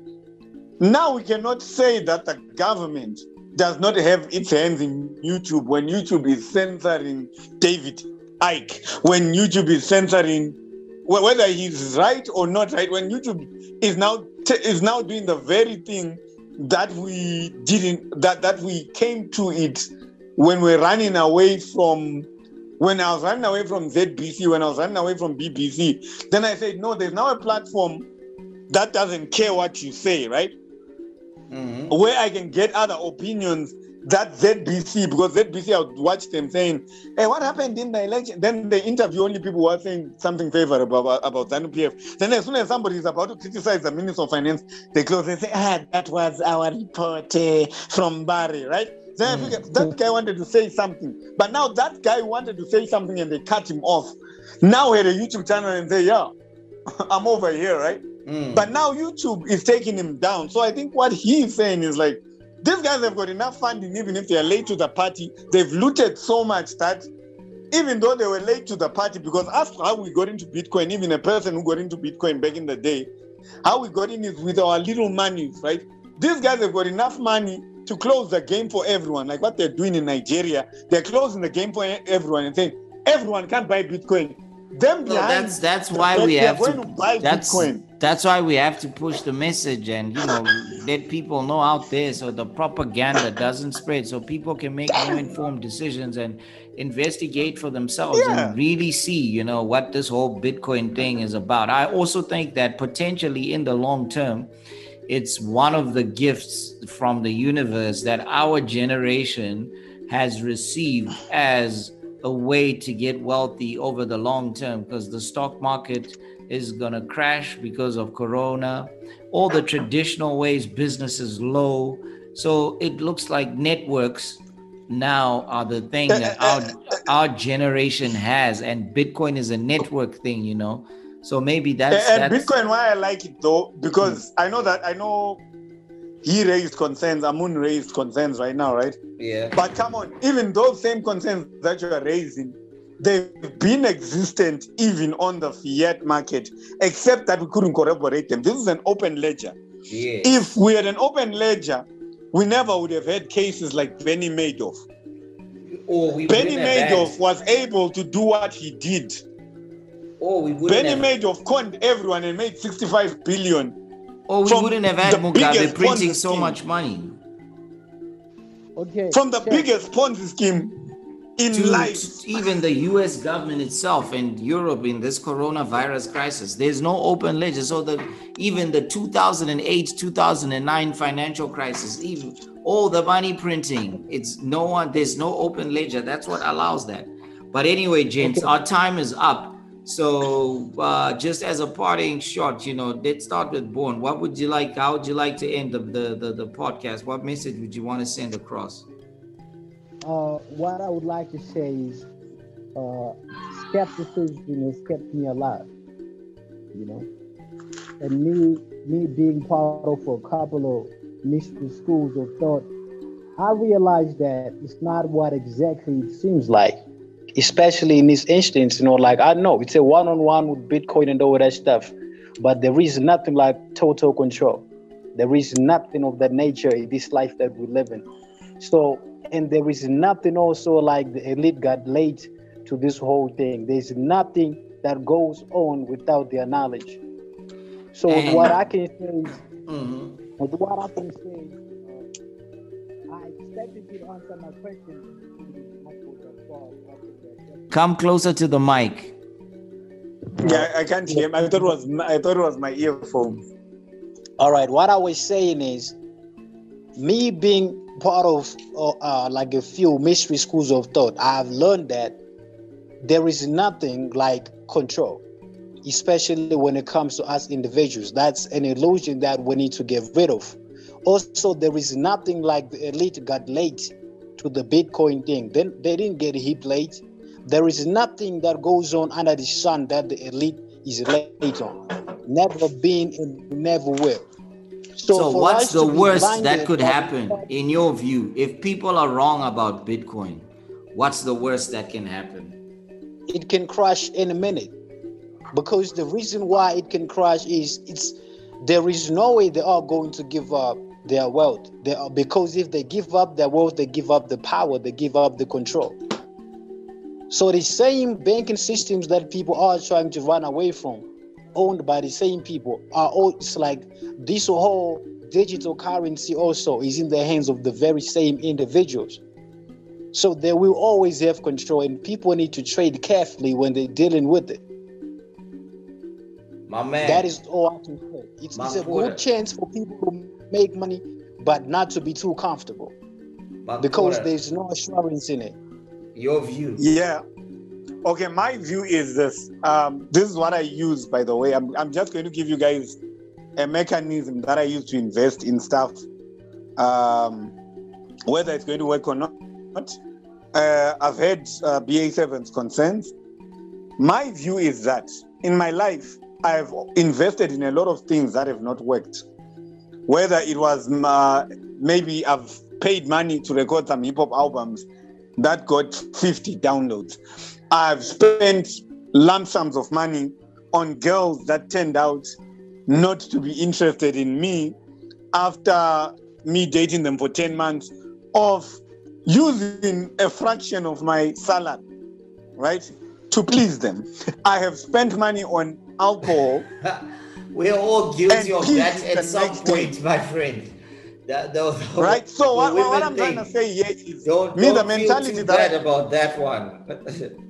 now we cannot say that the government does not have its hands in YouTube when YouTube is censoring David Icke, when YouTube is censoring whether he's right or not right, when YouTube is now t- is now doing the very thing that we didn't that that we came to it when we're running away from when I was running away from ZBC, when I was running away from BBC, then I said, no, there's now a platform that doesn't care what you say, right? Where I can get other opinions that ZBC, because ZBC, I would watch them saying, hey, what happened in the election? Then they interview only people who are saying something favorable about, about ZANU PF. Then as soon as somebody is about to criticize the Minister of Finance, they close and say, ah, that was our report uh, from Barry, right? Then I Mm. that guy wanted to say something, but now that guy wanted to say something and they cut him off. Now he had a YouTube channel and say, yeah, I'm over here, right? Mm. But now YouTube is taking him down. So I think what he's saying is like, these guys have got enough funding, even if they are late to the party. They've looted so much that even though they were late to the party, because ask how we got into Bitcoin, even a person who got into Bitcoin back in the day, how we got in is with our little monies, right? These guys have got enough money to close the game for everyone, like what they're doing in Nigeria. They're closing the game for everyone and saying everyone can buy Bitcoin. Them No, that's that's why we have to. That's Bitcoin. that's why we have to push the message and you know let people know out there so the propaganda doesn't spread, so people can make more informed decisions and investigate for themselves Yeah. and really see you know what this whole Bitcoin thing is about. I also think that potentially in the long term, it's one of the gifts from the universe that our generation has received as a way to get wealthy over the long term because the stock market is going to crash because of corona. All the traditional ways business is low. So it looks like networks now are the thing that uh, uh, our our generation has and bitcoin is a network thing you know? So maybe that's, and that's Bitcoin, why I like it though, because mm. I know that I know he raised concerns, Amun raised concerns right now, right? yeah But come on, even those same concerns that you are raising, they've been existent even on the fiat market, except that we couldn't corroborate them. This is an open ledger. yeah If we had an open ledger, we never would have had cases like Benny Madoff. or we Benny have had- Madoff was able to do what he did. or we Benny have- Madoff conned everyone and made 65 billion. Or we wouldn't have had the mugabe printing so much money Okay. from the check. biggest Ponzi scheme in to, life. even the US government itself and Europe in this coronavirus crisis. There's no open ledger. So that even the 2008, 2009 financial crisis, even all the money printing, it's no one, there's no open ledger. That's what allows that. But anyway, James, our time is up. So uh, just as a parting shot, you know, let's start with Born. What would you like? How would you like to end the, the, the, the podcast? What message would you want to send across? Uh, what I would like to say is, uh, skepticism has kept me alive. You know, and me, me being part of a couple of mystery schools of thought, I realized that it's not what exactly it seems like. Especially in this instance, you know, like I know it's a one-on-one with Bitcoin and all that stuff, but there is nothing like total control. There is nothing of that nature in this life that we live in. So, and there is nothing also like the elite got late to this whole thing. There's nothing that goes on without their knowledge. So, And- what I can say is, Mhm. But what I can say, uh, I expected you to answer my question. Come closer to the mic. Yeah, I can't hear him. I thought it was my, I thought it was my earphone. All right, what I was saying is, me being part of uh, uh, like a few mystery schools of thought, I've learned that there is nothing like control. especially when it comes to us individuals. That's an illusion that we need to get rid of. Also, there is nothing like the elite got late to the Bitcoin thing. Then they didn't get hit late. There is nothing that goes on under the sun that the elite is late on. Never been and never will. So, so what's the worst that could happen in your view? If people are wrong about Bitcoin, what's the worst that can happen? It can crash in a minute. Because the reason why it can crash is it's there is no way they are going to give up their wealth. They are, because if they give up their wealth, they give up the power, they give up the control. So the same banking systems that people are trying to run away from, owned by the same people, are all it's like this whole digital currency also is in the hands of the very same individuals. So they will always have control, and people need to trade carefully when they're dealing with it. My man. That is all I can say. It's, it's a good chance for people to make money, but not to be too comfortable. because there's no assurance in it. Your view. Yeah. Okay, my view is this. Um, this is what I use, by the way. I'm, I'm just going to give you guys a mechanism that I use to invest in stuff, um, whether it's going to work or not. Uh, I've heard uh, BA7's concerns. My view is that in my life, I've invested in a lot of things that have not worked. Whether it was uh, maybe I've paid money to record some hip hop albums that got 50 downloads. I've spent lump sums of money on girls that turned out not to be interested in me after me dating them for 10 months of using a fraction of my salary, right, to please them. I have spent money on alcohol. We're all guilty of that at some point, day. my friend. The, the, right. So what, what I'm thing. trying to say here is don't, me don't the mentality that I, about that one.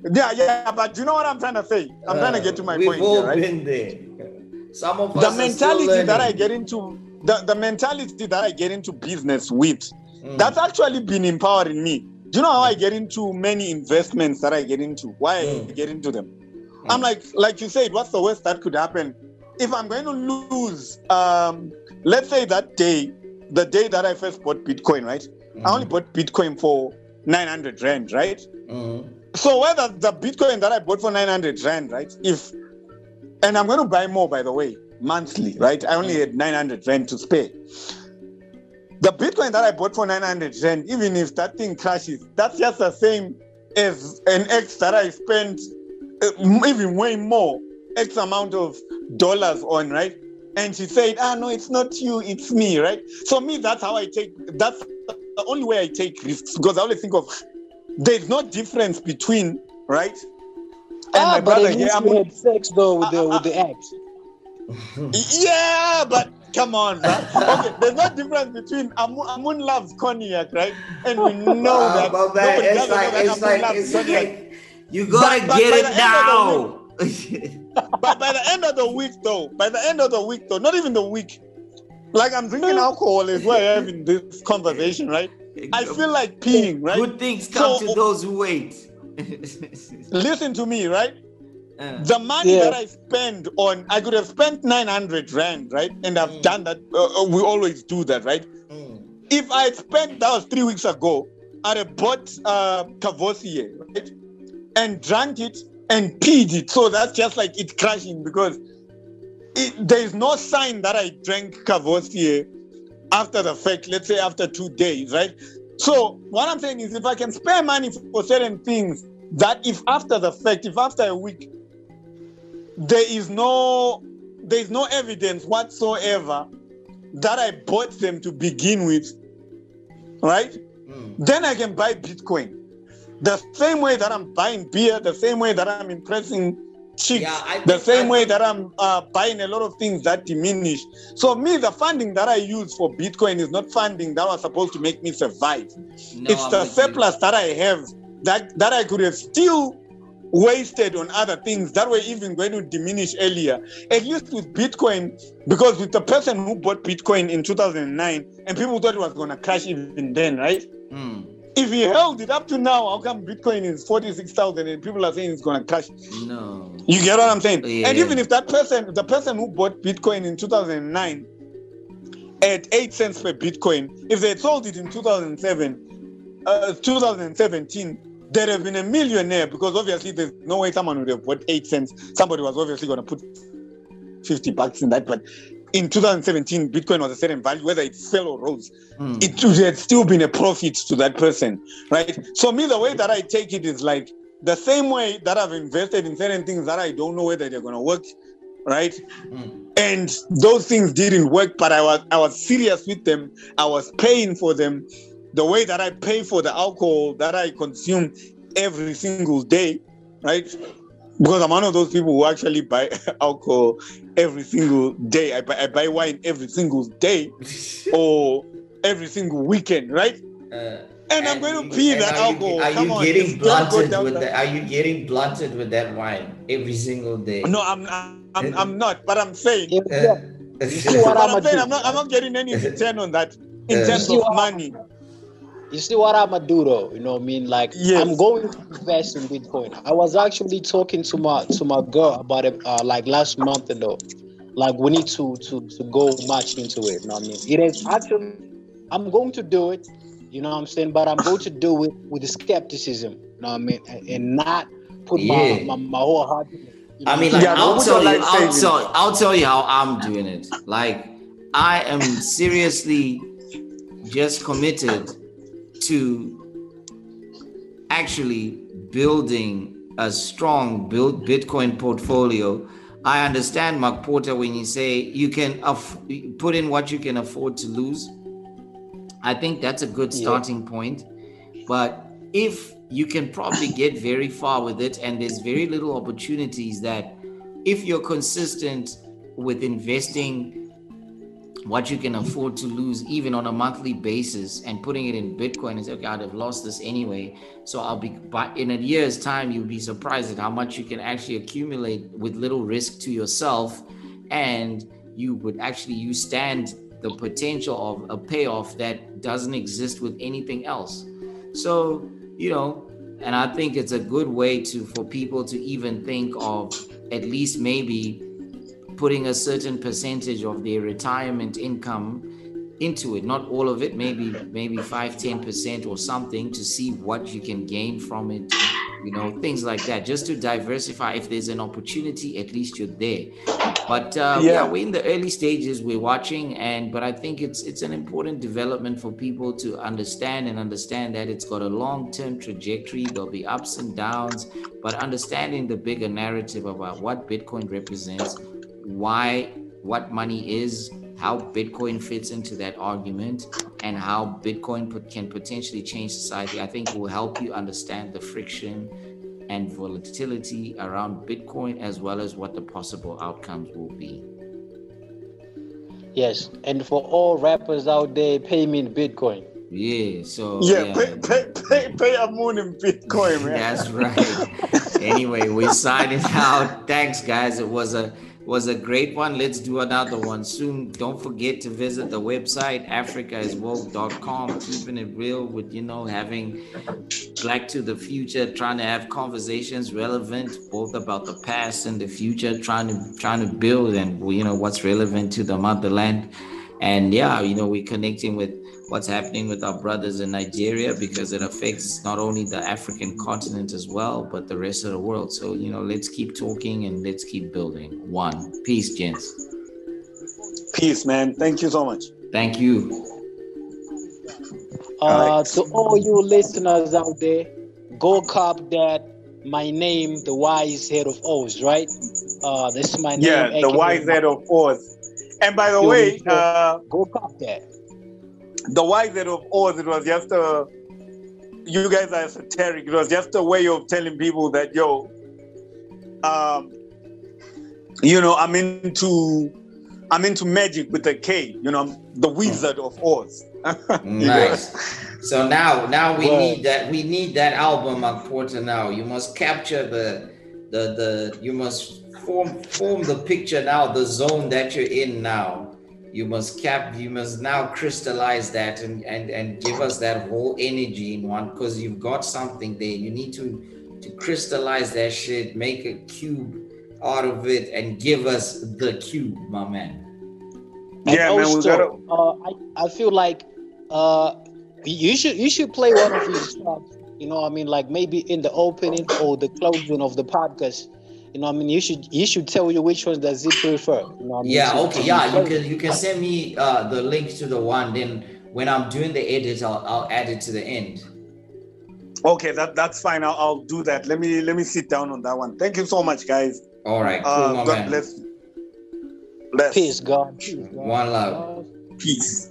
yeah, yeah, but you know what I'm trying to say? I'm uh, trying to get to my we've point. We've all here, right? been there. Some of us the mentality that I get into the, the mentality that I get into business with, mm. that's actually been empowering me. Do you know how I get into many investments that I get into? Why mm. I get into them? I'm like, like you said, what's the worst that could happen? If I'm going to lose, um, let's say that day, the day that I first bought Bitcoin, right? Mm-hmm. I only bought Bitcoin for 900 Rand, right? Mm-hmm. So whether the Bitcoin that I bought for 900 Rand, right? If, and I'm going to buy more, by the way, monthly, right? I only had 900 Rand to spare. The Bitcoin that I bought for 900 Rand, even if that thing crashes, that's just the same as an X that I spent uh, even way more X amount of dollars on, right? And she said, ah, no, it's not you, it's me, right? So me, that's how I take, that's the only way I take risks because I always think of, there's no difference between, right? And ah, my brother here, I'm had sex though with the, uh, with the ex. yeah, but come on, man. Okay, there's no difference between Amun, Amun loves cognac, right? And we know uh, that. But man, it's like, it's like, it's like, you gotta but, get but it now. But by the end of the week, though, by the end of the week, though, not even the week, like I'm drinking alcohol as well, having this conversation, right? I feel like peeing, right? Good things come so, to those who wait. listen to me, right? Uh, the money yeah. that I spend on, I could have spent 900 Rand, right? And I've mm. done that. Uh, uh we always do that, right? Mm. If I spent, that was three weeks ago, I'd have bought uh, Courvoisier, right? and drank it and peed it. So that's just like it crashing because it, there is no sign that I drank Courvoisier after the fact, let's say after two days, right? So what I'm saying is if I can spare money for certain things that if after the fact, if after a week, there is no there is no evidence whatsoever that I bought them to begin with, right? Mm. Then I can buy Bitcoin. The same way that I'm buying beer, the same way that I'm impressing chicks, yeah, the same I way that I'm uh, buying a lot of things that diminish. So me, the funding that I use for Bitcoin is not funding that was supposed to make me survive. No, it's I'm the surplus you. that I have that that I could have still wasted on other things that were even going to diminish earlier. At least with Bitcoin, because with the person who bought Bitcoin in 2009, and people thought it was going to crash even then, right? Mm if he held it up to now, how come Bitcoin is 46,000 and people are saying it's going to crash? No. You get what I'm saying? Yeah. And even if that person, the person who bought Bitcoin in 2009 at 8 cents per Bitcoin, if they had sold it in 2007, uh, 2017, they'd have been a millionaire because obviously there's no way someone would have bought 8 cents. Somebody was obviously going to put 50 bucks in that. But in 2017, Bitcoin was a certain value, whether it fell or rose Mm. it would have still been a profit to that person, right? So me, the way that I take it is like the same way that I've invested in certain things that I don't know whether they're gonna work, right? Mm. And those things didn't work, but I was I was serious with them. I was paying for them. The way that I pay for the alcohol that I consume every single day, right? Because I'm one of those people who actually buy alcohol every single day. I buy, I buy wine every single day or every single weekend, right? Uh, And I'm going to pee and that are you- alcohol. Are Come you on, getting just don't go blunted with that- that? Are you getting blunted with that wine every single day? No, I'm, I'm, I'm not. But I'm saying, Uh, yeah. what but I'ma saying. I'm not, I'm not getting any return on that in Uh, terms of what money. You see what I'ma do though? You know what I mean? Like Yes. I'm going to invest in Bitcoin. I was actually talking to my to my girl about it uh, like last month ago. Like we need to to to go much into it. You know what I mean? It is actually I'm going to do it. You know what I'm saying? But I'm going to do it with skepticism. You know what I mean? And, and not put Yeah. my, my my whole heart. in it. You know I mean, like, Yeah, I'll tell what you, I'll tell, I'll tell you how I'm doing it. Like, I am seriously just committed to actually building a strong build Bitcoin portfolio. I understand, McPotar, when you say you can aff- put in what you can afford to lose. I think that's a good Yeah. starting point. But if you can probably get very far with it, and there's very little opportunities that if you're consistent with investing what you can afford to lose even on a monthly basis and putting it in Bitcoin and say, okay, I'd have lost this anyway. So I'll be but in a year's time, you'll be surprised at how much you can actually accumulate with little risk to yourself. And you would actually you stand the potential of a payoff that doesn't exist with anything else. So, you know, and I think it's a good way to for people to even think of at least maybe putting a certain percentage of their retirement income into it not all of it maybe maybe 5 10% or something to see what you can gain from it you know things like that just to diversify if there's an opportunity at least you're there but uh, yeah. Yeah. we're in the early stages we're watching and but i think it's it's an important development for people to understand and understand that it's got a long-term trajectory there'll be ups and downs but understanding the bigger narrative about what bitcoin represents why what money is how bitcoin fits into that argument and how bitcoin pot- can potentially change society i think will help you understand the friction and volatility around bitcoin as well as what the possible outcomes will be Yes. And for all rappers out there, pay me in Bitcoin. yeah so Yeah, pay, pay, pay, pay a moon in Bitcoin, man. That's right. anyway, we're signing out. Thanks, guys. It was a was a great one. Let's do another one soon. Don't forget to visit the website africaiswoke.com. Keeping it real with you know having black to the future, trying to have conversations relevant both about the past and the future, trying to trying to build and you know what's relevant to the motherland. And yeah, you know, we're connecting with what's happening with our brothers in Nigeria because it affects not only the African continent as well, but the rest of the world. So, you know, let's keep talking and let's keep building. One. Peace, gents. Peace, man. Thank you so much. Thank you. Uh, Alright. To all you listeners out there, go cop that. My name, the Wisehead of Oz, right? Uh, this is my name. Yeah, the aka Wisehead of Oz. And by the way, uh, Go cop that. The head of Oz, it was just a, you guys are esoteric. It was just a way of telling people that, yo, um, you know, I'm into, I'm into magic with a K. You know, I'm the Wizard of Oz. Know? Nice. So now now we Word. need that we need that album on Porter now. You must capture the the the you must form form the picture now, the zone that you're in now. You must cap you must now crystallize that and and and give us that whole energy in one because you've got something there you need to to crystallize that shit make a cube out of it and give us the cube my man And Yeah, man, we gotta- uh, I, I feel like uh, you should you should play one of these tracks. You know, what I mean, like maybe in the opening or the closing of the podcast. You know, I mean, you should you should tell you which one does he prefer. You know, I mean, yeah to- okay yeah you can you can send me uh the link to the one then when i'm doing the edit i'll, I'll add it to the end Okay, that that's fine. I'll, I'll do that. Let me let me sit down on that one. Thank you so much, guys. all right cool Uh, God man bless. Bless. Peace, God. Peace, God. One love. Peace.